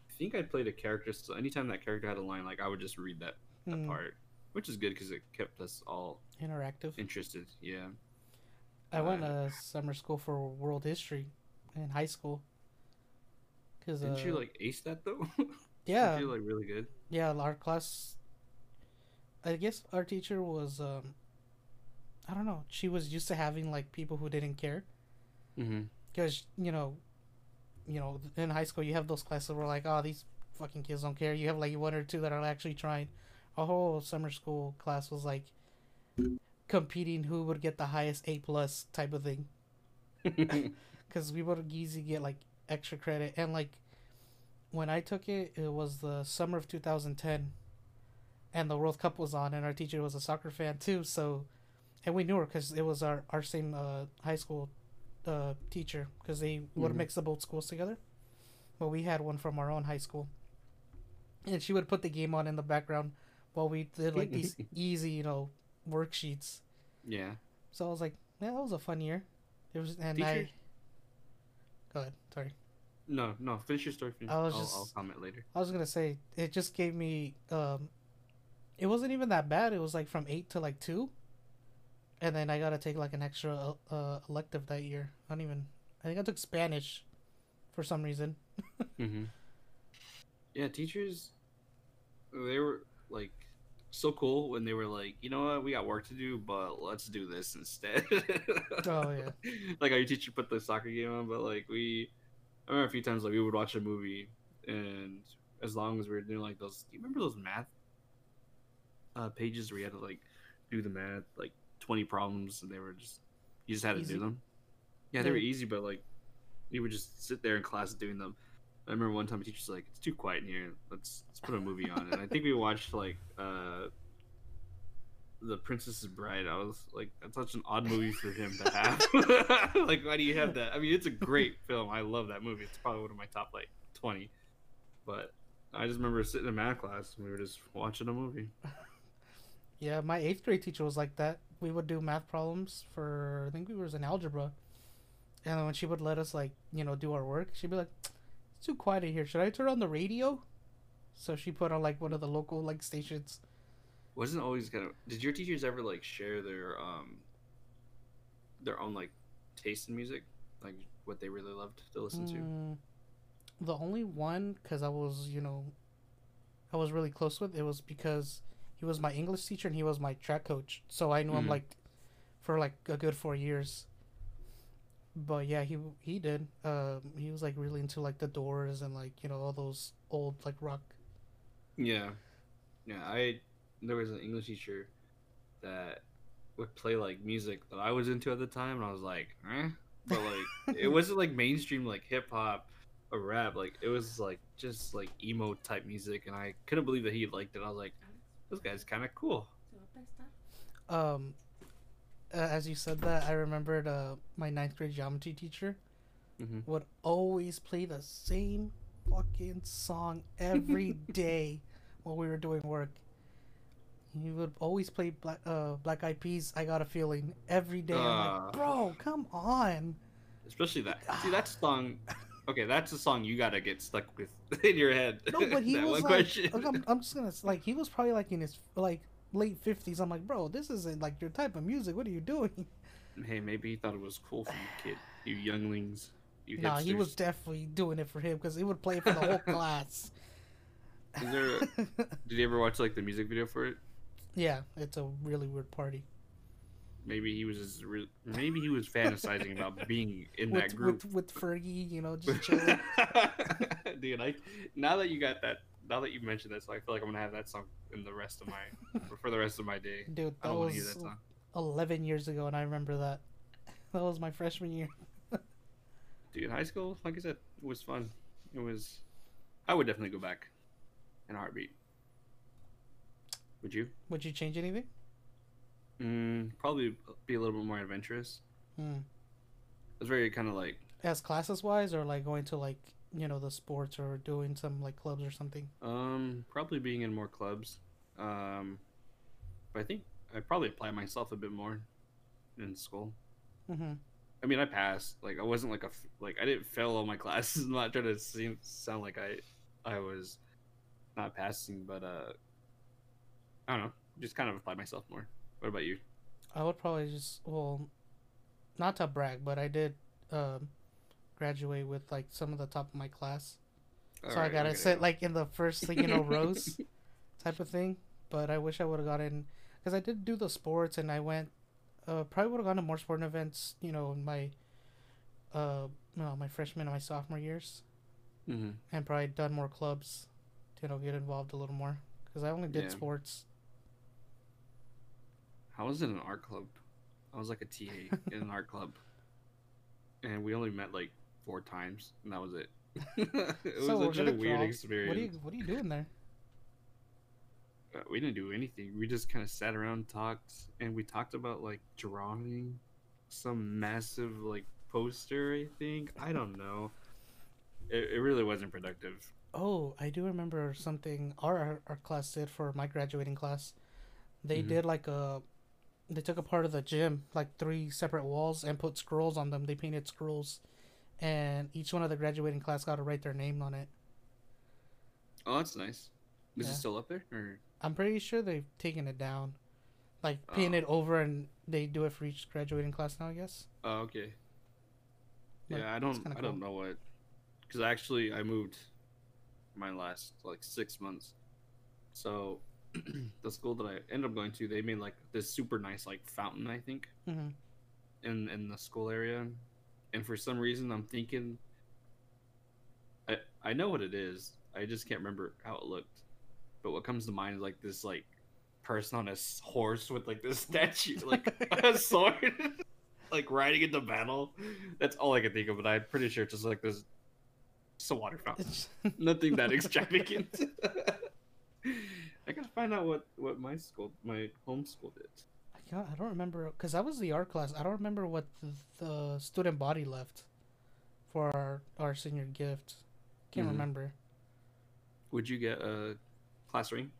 I think I played a character. So anytime that character had a line, like I would just read that, that Hmm, part, which is good because it kept us all Interactive. interested. Yeah. I went uh, to summer school for world history in high school. Cause Didn't uh, you like ace that though? yeah, you like really good? yeah, our class. I guess our teacher was um. I don't know. She was used to having like people who didn't care. Mm-hmm. because you know, you know, in high school you have those classes where like, oh, these fucking kids don't care. You have like one or two that are actually trying. A whole summer school class was like competing who would get the highest A plus type of thing because we would easily get like extra credit and like when I took it, it was the summer of 2010, and the World Cup was on, and our teacher was a soccer fan too. So, and we knew her because it was our our same uh, high school uh, teacher because they would Mhm. mix the both schools together. But we had one from our own high school, and she would put the game on in the background while we did like these easy, you know, worksheets. yeah. So I was like, yeah, that was a fun year. It was, and I. Go ahead. Sorry. No, no. Finish your story. Finish. I was I'll, just- I'll comment later. I was gonna say it just gave me um it wasn't even that bad. It was like from eight to like two. And then I gotta take like an extra uh, elective that year. I don't even I think I took Spanish for some reason. Mm-hmm. Yeah, teachers, they were like so cool when they were like, you know what, we got work to do, but let's do this instead. Oh, yeah. like our teacher put the soccer game on, but like we, I remember a few times like we would watch a movie, and as long as we were doing like those, do you remember those math uh, pages where you had to like do the math, like twenty problems, and they were just you just had to Easy? do them. Yeah, they were easy, but like you would just sit there in class doing them. I remember one time a teacher's like, "It's too quiet in here. Let's let's put a movie on." And I think we watched like uh, the Princess's Bride. I was like, "That's such an odd movie for him to have." like, why do you have that? I mean, it's a great film. I love that movie. It's probably one of my top like twenty. But I just remember sitting in math class and we were just watching a movie. Yeah, my eighth grade teacher was like that. We would do math problems for I think we was in algebra. And then when she would let us like, you know, do our work, she'd be like, It's too quiet in here. Should I turn on the radio? So she put on like one of the local like stations. Wasn't always kind of. Did your teachers ever like share their um their own like taste in music, like what they really loved to listen to? Mm, the only one, because I was, you know, I was really close with, it was because he was my English teacher and he was my track coach. So I knew him Mhm. like for like a good four years. But yeah, he he did. Um, he was like really into like the Doors and like you know all those old like rock. Yeah, yeah. I there was an English teacher that would play like music that I was into at the time, and I was like, eh. But like, it wasn't like mainstream like hip hop or rap. Like it was like just like emo type music, and I couldn't believe that he liked it. I was like, this guy's kind of cool. Um, uh, as you said that, I remembered uh my ninth grade geometry teacher Mhm. would always play the same fucking song every day while we were doing work. He would always play Black uh Black Eyed Peas. I got a feeling every day. I'm like, bro, come on. Especially that. See, that song. Okay, that's a song you gotta get stuck with in your head. No, but he was like, I'm, I'm just gonna like he was probably like in his like late fifties. I'm like, bro, this isn't like your type of music. What are you doing? Hey, maybe he thought it was cool for you, kid. You younglings. You Nah, he was definitely doing it for him because he would play it for the whole class. Is there? A, did you ever watch like the music video for it? yeah, it's a really weird party Maybe he was just re- maybe he was fantasizing about being in with that group. with with Fergie, you know, just chilling. Dude, I now that you got that, now that you mentioned that, so I feel like I'm gonna have that song in the rest of my for the rest of my day. Dude, I that don't want hear was that song. 11 years ago, and I remember that. That was my freshman year. Dude, high school, like I said, it was fun. It was. I would definitely go back in a heartbeat. Would you? Would you change anything? Mm, probably be a little bit more adventurous. Hmm. It was very kind of like As classes wise, or like going to like you know the sports or doing some like clubs or something. Um, probably being in more clubs. Um, but I think I probably apply myself a bit more in school. Mm-hmm. I mean, I passed. Like, I wasn't like a like I didn't fail all my classes. I'm not trying to seem sound like I I was not passing, but uh, I don't know. Just kind of applied myself more. What about you? I would probably just well, not to brag, but I did um, graduate with like some of the top of my class. so I gotta okay. sit like in the first like you know rows type of thing. But I wish I would have gotten because I did do the sports and I went. Uh, probably would have gone to more sporting events. You know, in my uh, my freshman and my sophomore years, Mhm. and probably done more clubs. To, you know, get involved a little more because I only did Yeah. sports. I was in an art club. I was like a TA in an art club, and we only met like four times, and that was it. it was So we're such a weird experience. What are you What are you doing there? Uh, we didn't do anything. We just kind of sat around, talked, and we talked about like drawing some massive like poster. I think I don't know. It, it really wasn't productive. Oh, I do remember something our our, class did for my graduating class. They Mhm. did like a they took a part of the gym, like three separate walls and put scrolls on them. They painted scrolls and each one of the graduating class got to write their name on it. Oh, that's nice. Is Yeah. it still up there? Or I'm pretty sure they've taken it down. Like Oh. over and they do it for each graduating class now, I guess. oh, okay. But Yeah, I don't. I don't know what. Because actually, I moved my last like six months. So the school that I ended up going to, they made like this super nice like fountain. I think. Mhm. in in the school area, and for some reason I'm thinking. I I know what it is. I just can't remember how it looked, but what comes to mind is like this like person on a horse with like this statue, like a sword, like riding into battle. That's all I can think of. But I'm pretty sure it's just like this. It's a water fountain. Nothing that extravagant. I gotta find out what what my school, my home school did. I can't, I don't remember because that was the art class. I don't remember what the, the student body left for our, our senior gift. Can't Mhm. remember. Would you get a class ring?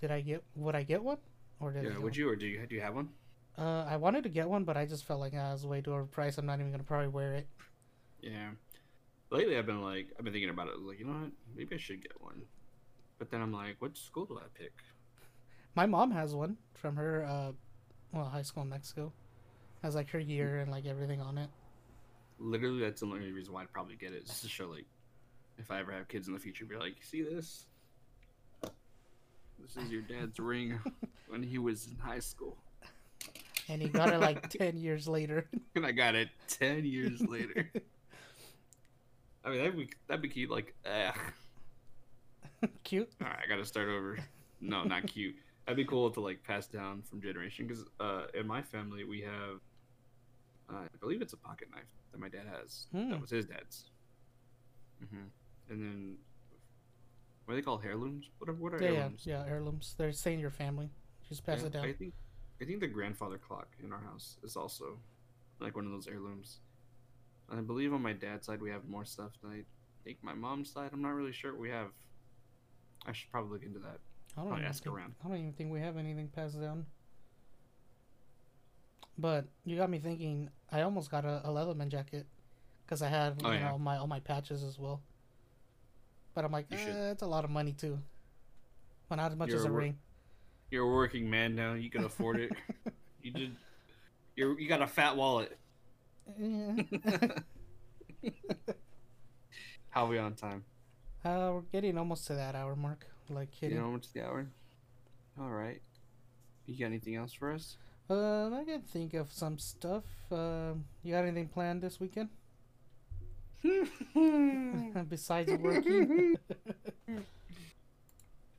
Did I get? Would I get one? Or did Yeah, would you or do you do you have one? Uh, I wanted to get one, but I just felt like ah, was way too overpriced. I'm not even gonna probably wear it. Yeah. Lately, I've been like, I've been thinking about it. Like, you know what? Maybe I should get one. But then I'm like, what school do I pick? My mom has one from her uh, well, high school in Mexico. Has like her year and like everything on it. Literally, that's the only reason why I'd probably get it, just to show like, if I ever have kids in the future, be like, see this? This is your dad's ring when he was in high school, And he got it like ten years later. and I got it ten years later. I mean, that'd be that'd be cute. Like, ah, Cute. all right, I gotta start over. No, not cute. That'd be cool to like pass down from generation because uh, in my family we have, uh, I believe it's a pocket knife that my dad has. Hmm. That was his dad's. hmm And then, what are they called? Heirlooms? What are what are Yeah, heirlooms? yeah. Heirlooms. They're saying your family. Just pass Yeah, it down. I think I think the grandfather clock in our house is also like one of those heirlooms. And I believe on my dad's side we have more stuff than I think my mom's side. I'm not really sure. We have. I should probably look into that. I don't Probably even ask think, around. I don't even think we have anything passed down. But you got me thinking. I almost got a, a letterman jacket because I had Oh, you yeah. know my all my patches as well. But I'm like, eh, it's a lot of money too. But not as much You're as a wor- ring. You're a working man now. You can afford it. you did. You're you got a fat wallet. Yeah. How are we on time? Uh, we're getting almost to that hour mark. Like You hitting. know what's the hour? All right. You got anything else for us? Uh, I can think of some stuff. Uh, you got anything planned this weekend besides working?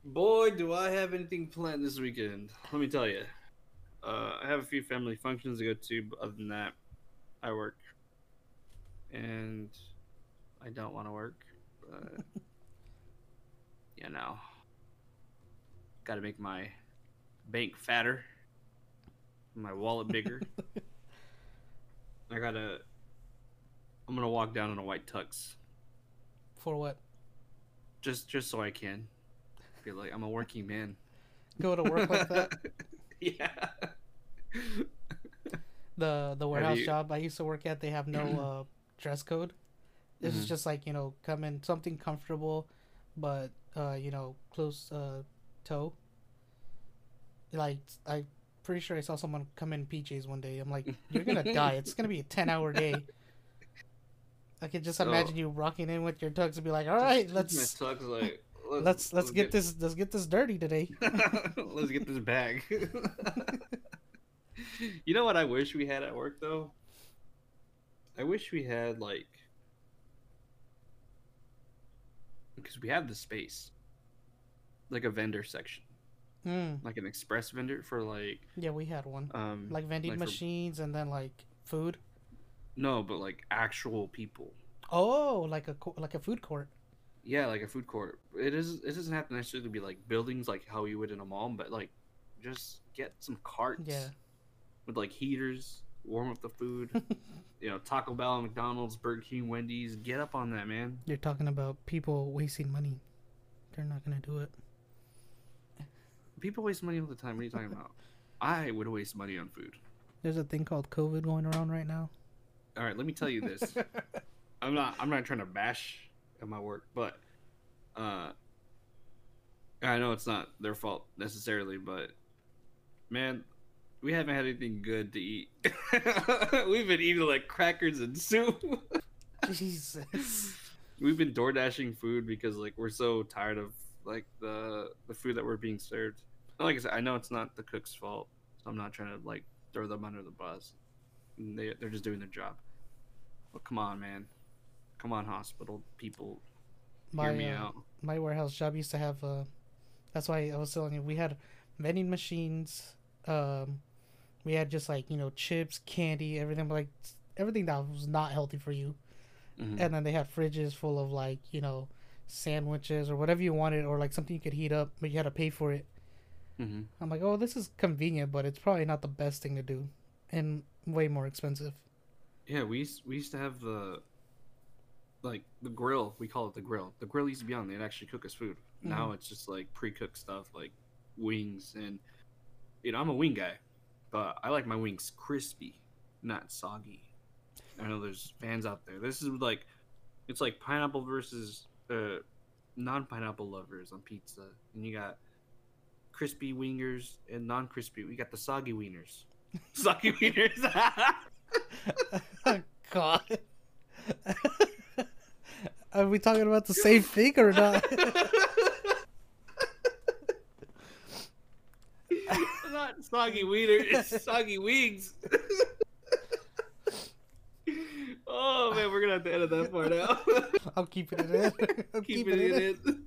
Boy, do I have anything planned this weekend. Let me tell you. Uh, I have a few family functions to go to, but other than that, I work. And I don't want to work, but you know, got to make my bank fatter, my wallet bigger. I gotta. I'm gonna walk down in a white tux, For what? just just so I can feel like I'm a working man. Go to work like that? yeah. the the warehouse you- job I used to work at, they have no uh, dress code. This is Mhm. just like you know, come in something comfortable, but uh, you know, close uh, toe. Like I, pretty sure I saw someone come in PJs one day. I'm like, you're gonna die. It's gonna be a ten hour day. I can just So- imagine you rocking in with your tugs and be like, all right, let's tux like let's let's get this let's get this dirty today. let's get this bag. you know what I wish we had at work though? I wish we had like because we have the space. Like a vendor section. Mm, Like an express vendor for like yeah, we had one um like vending like for- machines and then like food. no, but like actual people. Oh, like a like a food court. Yeah, like a food court. It is. It doesn't have to necessarily be like buildings, like how you would in a mall, but like just get some carts. Yeah. With like heaters, warm up the food. you know, Taco Bell, McDonald's, Burger King, Wendy's. Get up on that, man. You're talking about people wasting money. They're not gonna do it. People waste money all the time. What are you talking about? I would waste money on food. There's a thing called COVID going around right now. All right, let me tell you this. I'm not. I'm not trying to bash at my work, but uh, I know it's not their fault necessarily, but man, we haven't had anything good to eat. We've been eating like crackers and soup. Jesus. We've been door dashing food because like we're so tired of like the the food that we're being served. Like I said, I know it's not the cook's fault, so I'm not trying to like throw them under the bus. They they're just doing their job. But come on, man. Come on, hospital people. My Hear me uh, out. my warehouse job used to have uh that's why I was telling you we had vending machines, um we had just like, you know, chips, candy, everything like everything that was not healthy for you. Mhm. And then they had fridges full of like, you know, sandwiches or whatever you wanted or like something you could heat up, but you had to pay for it. Mhm. I'm like, oh, this is convenient, but it's probably not the best thing to do, and way more expensive. Yeah, we used, we used to have the like the grill. We call it the grill. The grill used to be on. They'd actually cook us food. Now it's just like pre-cooked stuff like wings and you know I'm a wing guy, but I like my wings crispy, not soggy. I know there's fans out there. This is like it's like pineapple versus uh, non-pineapple lovers on pizza, and you got crispy wingers and non-crispy. We got the soggy wieners. Soggy wieners. God, Are we talking about the same thing or not? Not soggy wiener, it's soggy wings. oh man, we're gonna have to edit that part out. I'm keeping it in. I'm Keeping it in.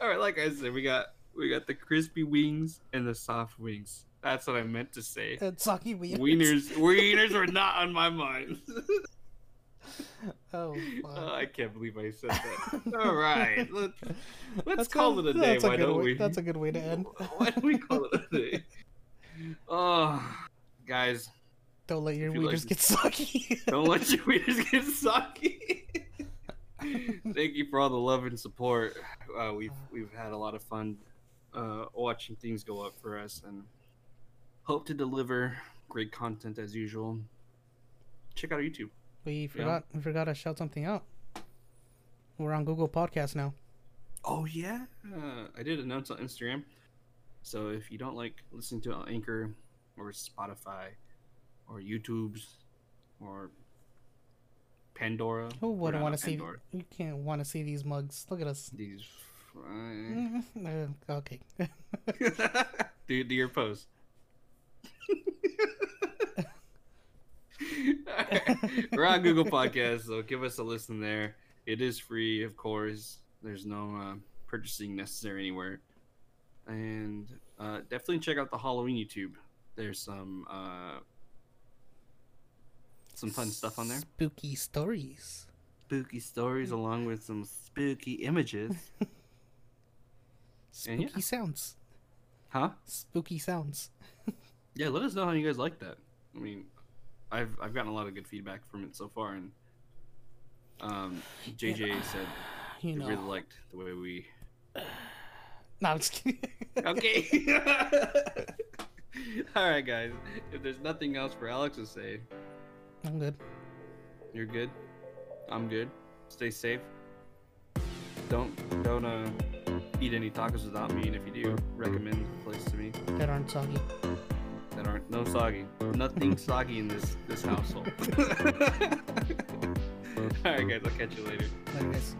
All right, like I said, we got we got the crispy wings and the soft wings. That's what I meant to say. And soggy wieners. Wieners, wieners were not on my mind. Oh, Oh. I can't believe I said that. All right, let's let's call a- it a day. a Why don't way- we? That's a good way to end. Why don't we call it a day? Oh, guys, Don't let your you like get sucky. don't let your wieners get sucky. Thank you for all the love and support. Uh, we've we've had a lot of fun uh, watching things go up for us, and hope to deliver great content as usual. Check out our YouTube. We forgot. We forgot to shout something out. We're on Google Podcast now. Oh yeah, uh, I did announce on Instagram. So if you don't like listening to Anchor or Spotify or YouTube's or Pandora, Who wouldn't want to see? You can't want to see these mugs. Look at us. these? uh, Mm, uh, okay. do do your pose. We're on Google Podcasts, so give us a listen there. It is free, of course. There's no uh, purchasing necessary anywhere. And uh, definitely check out the Halloween YouTube. There's some uh, some fun stuff on there. Spooky stories. Spooky stories along with some spooky images. Spooky yeah. sounds. Huh? Spooky sounds. Yeah, let us know how you guys like that. I mean, I've I've gotten a lot of good feedback from it so far, and um, JJ said You he really liked the way we. No, I'm just kidding. Okay. All right, guys. If there's nothing else for Alex to say, I'm good. you're good. I'm good. Stay safe. Don't don't uh eat any tacos without me, and if you do, recommend a place to me That aren't soggy. that aren't no soggy. Nothing soggy in this this household. All right, guys. I'll catch you later. Later, guys.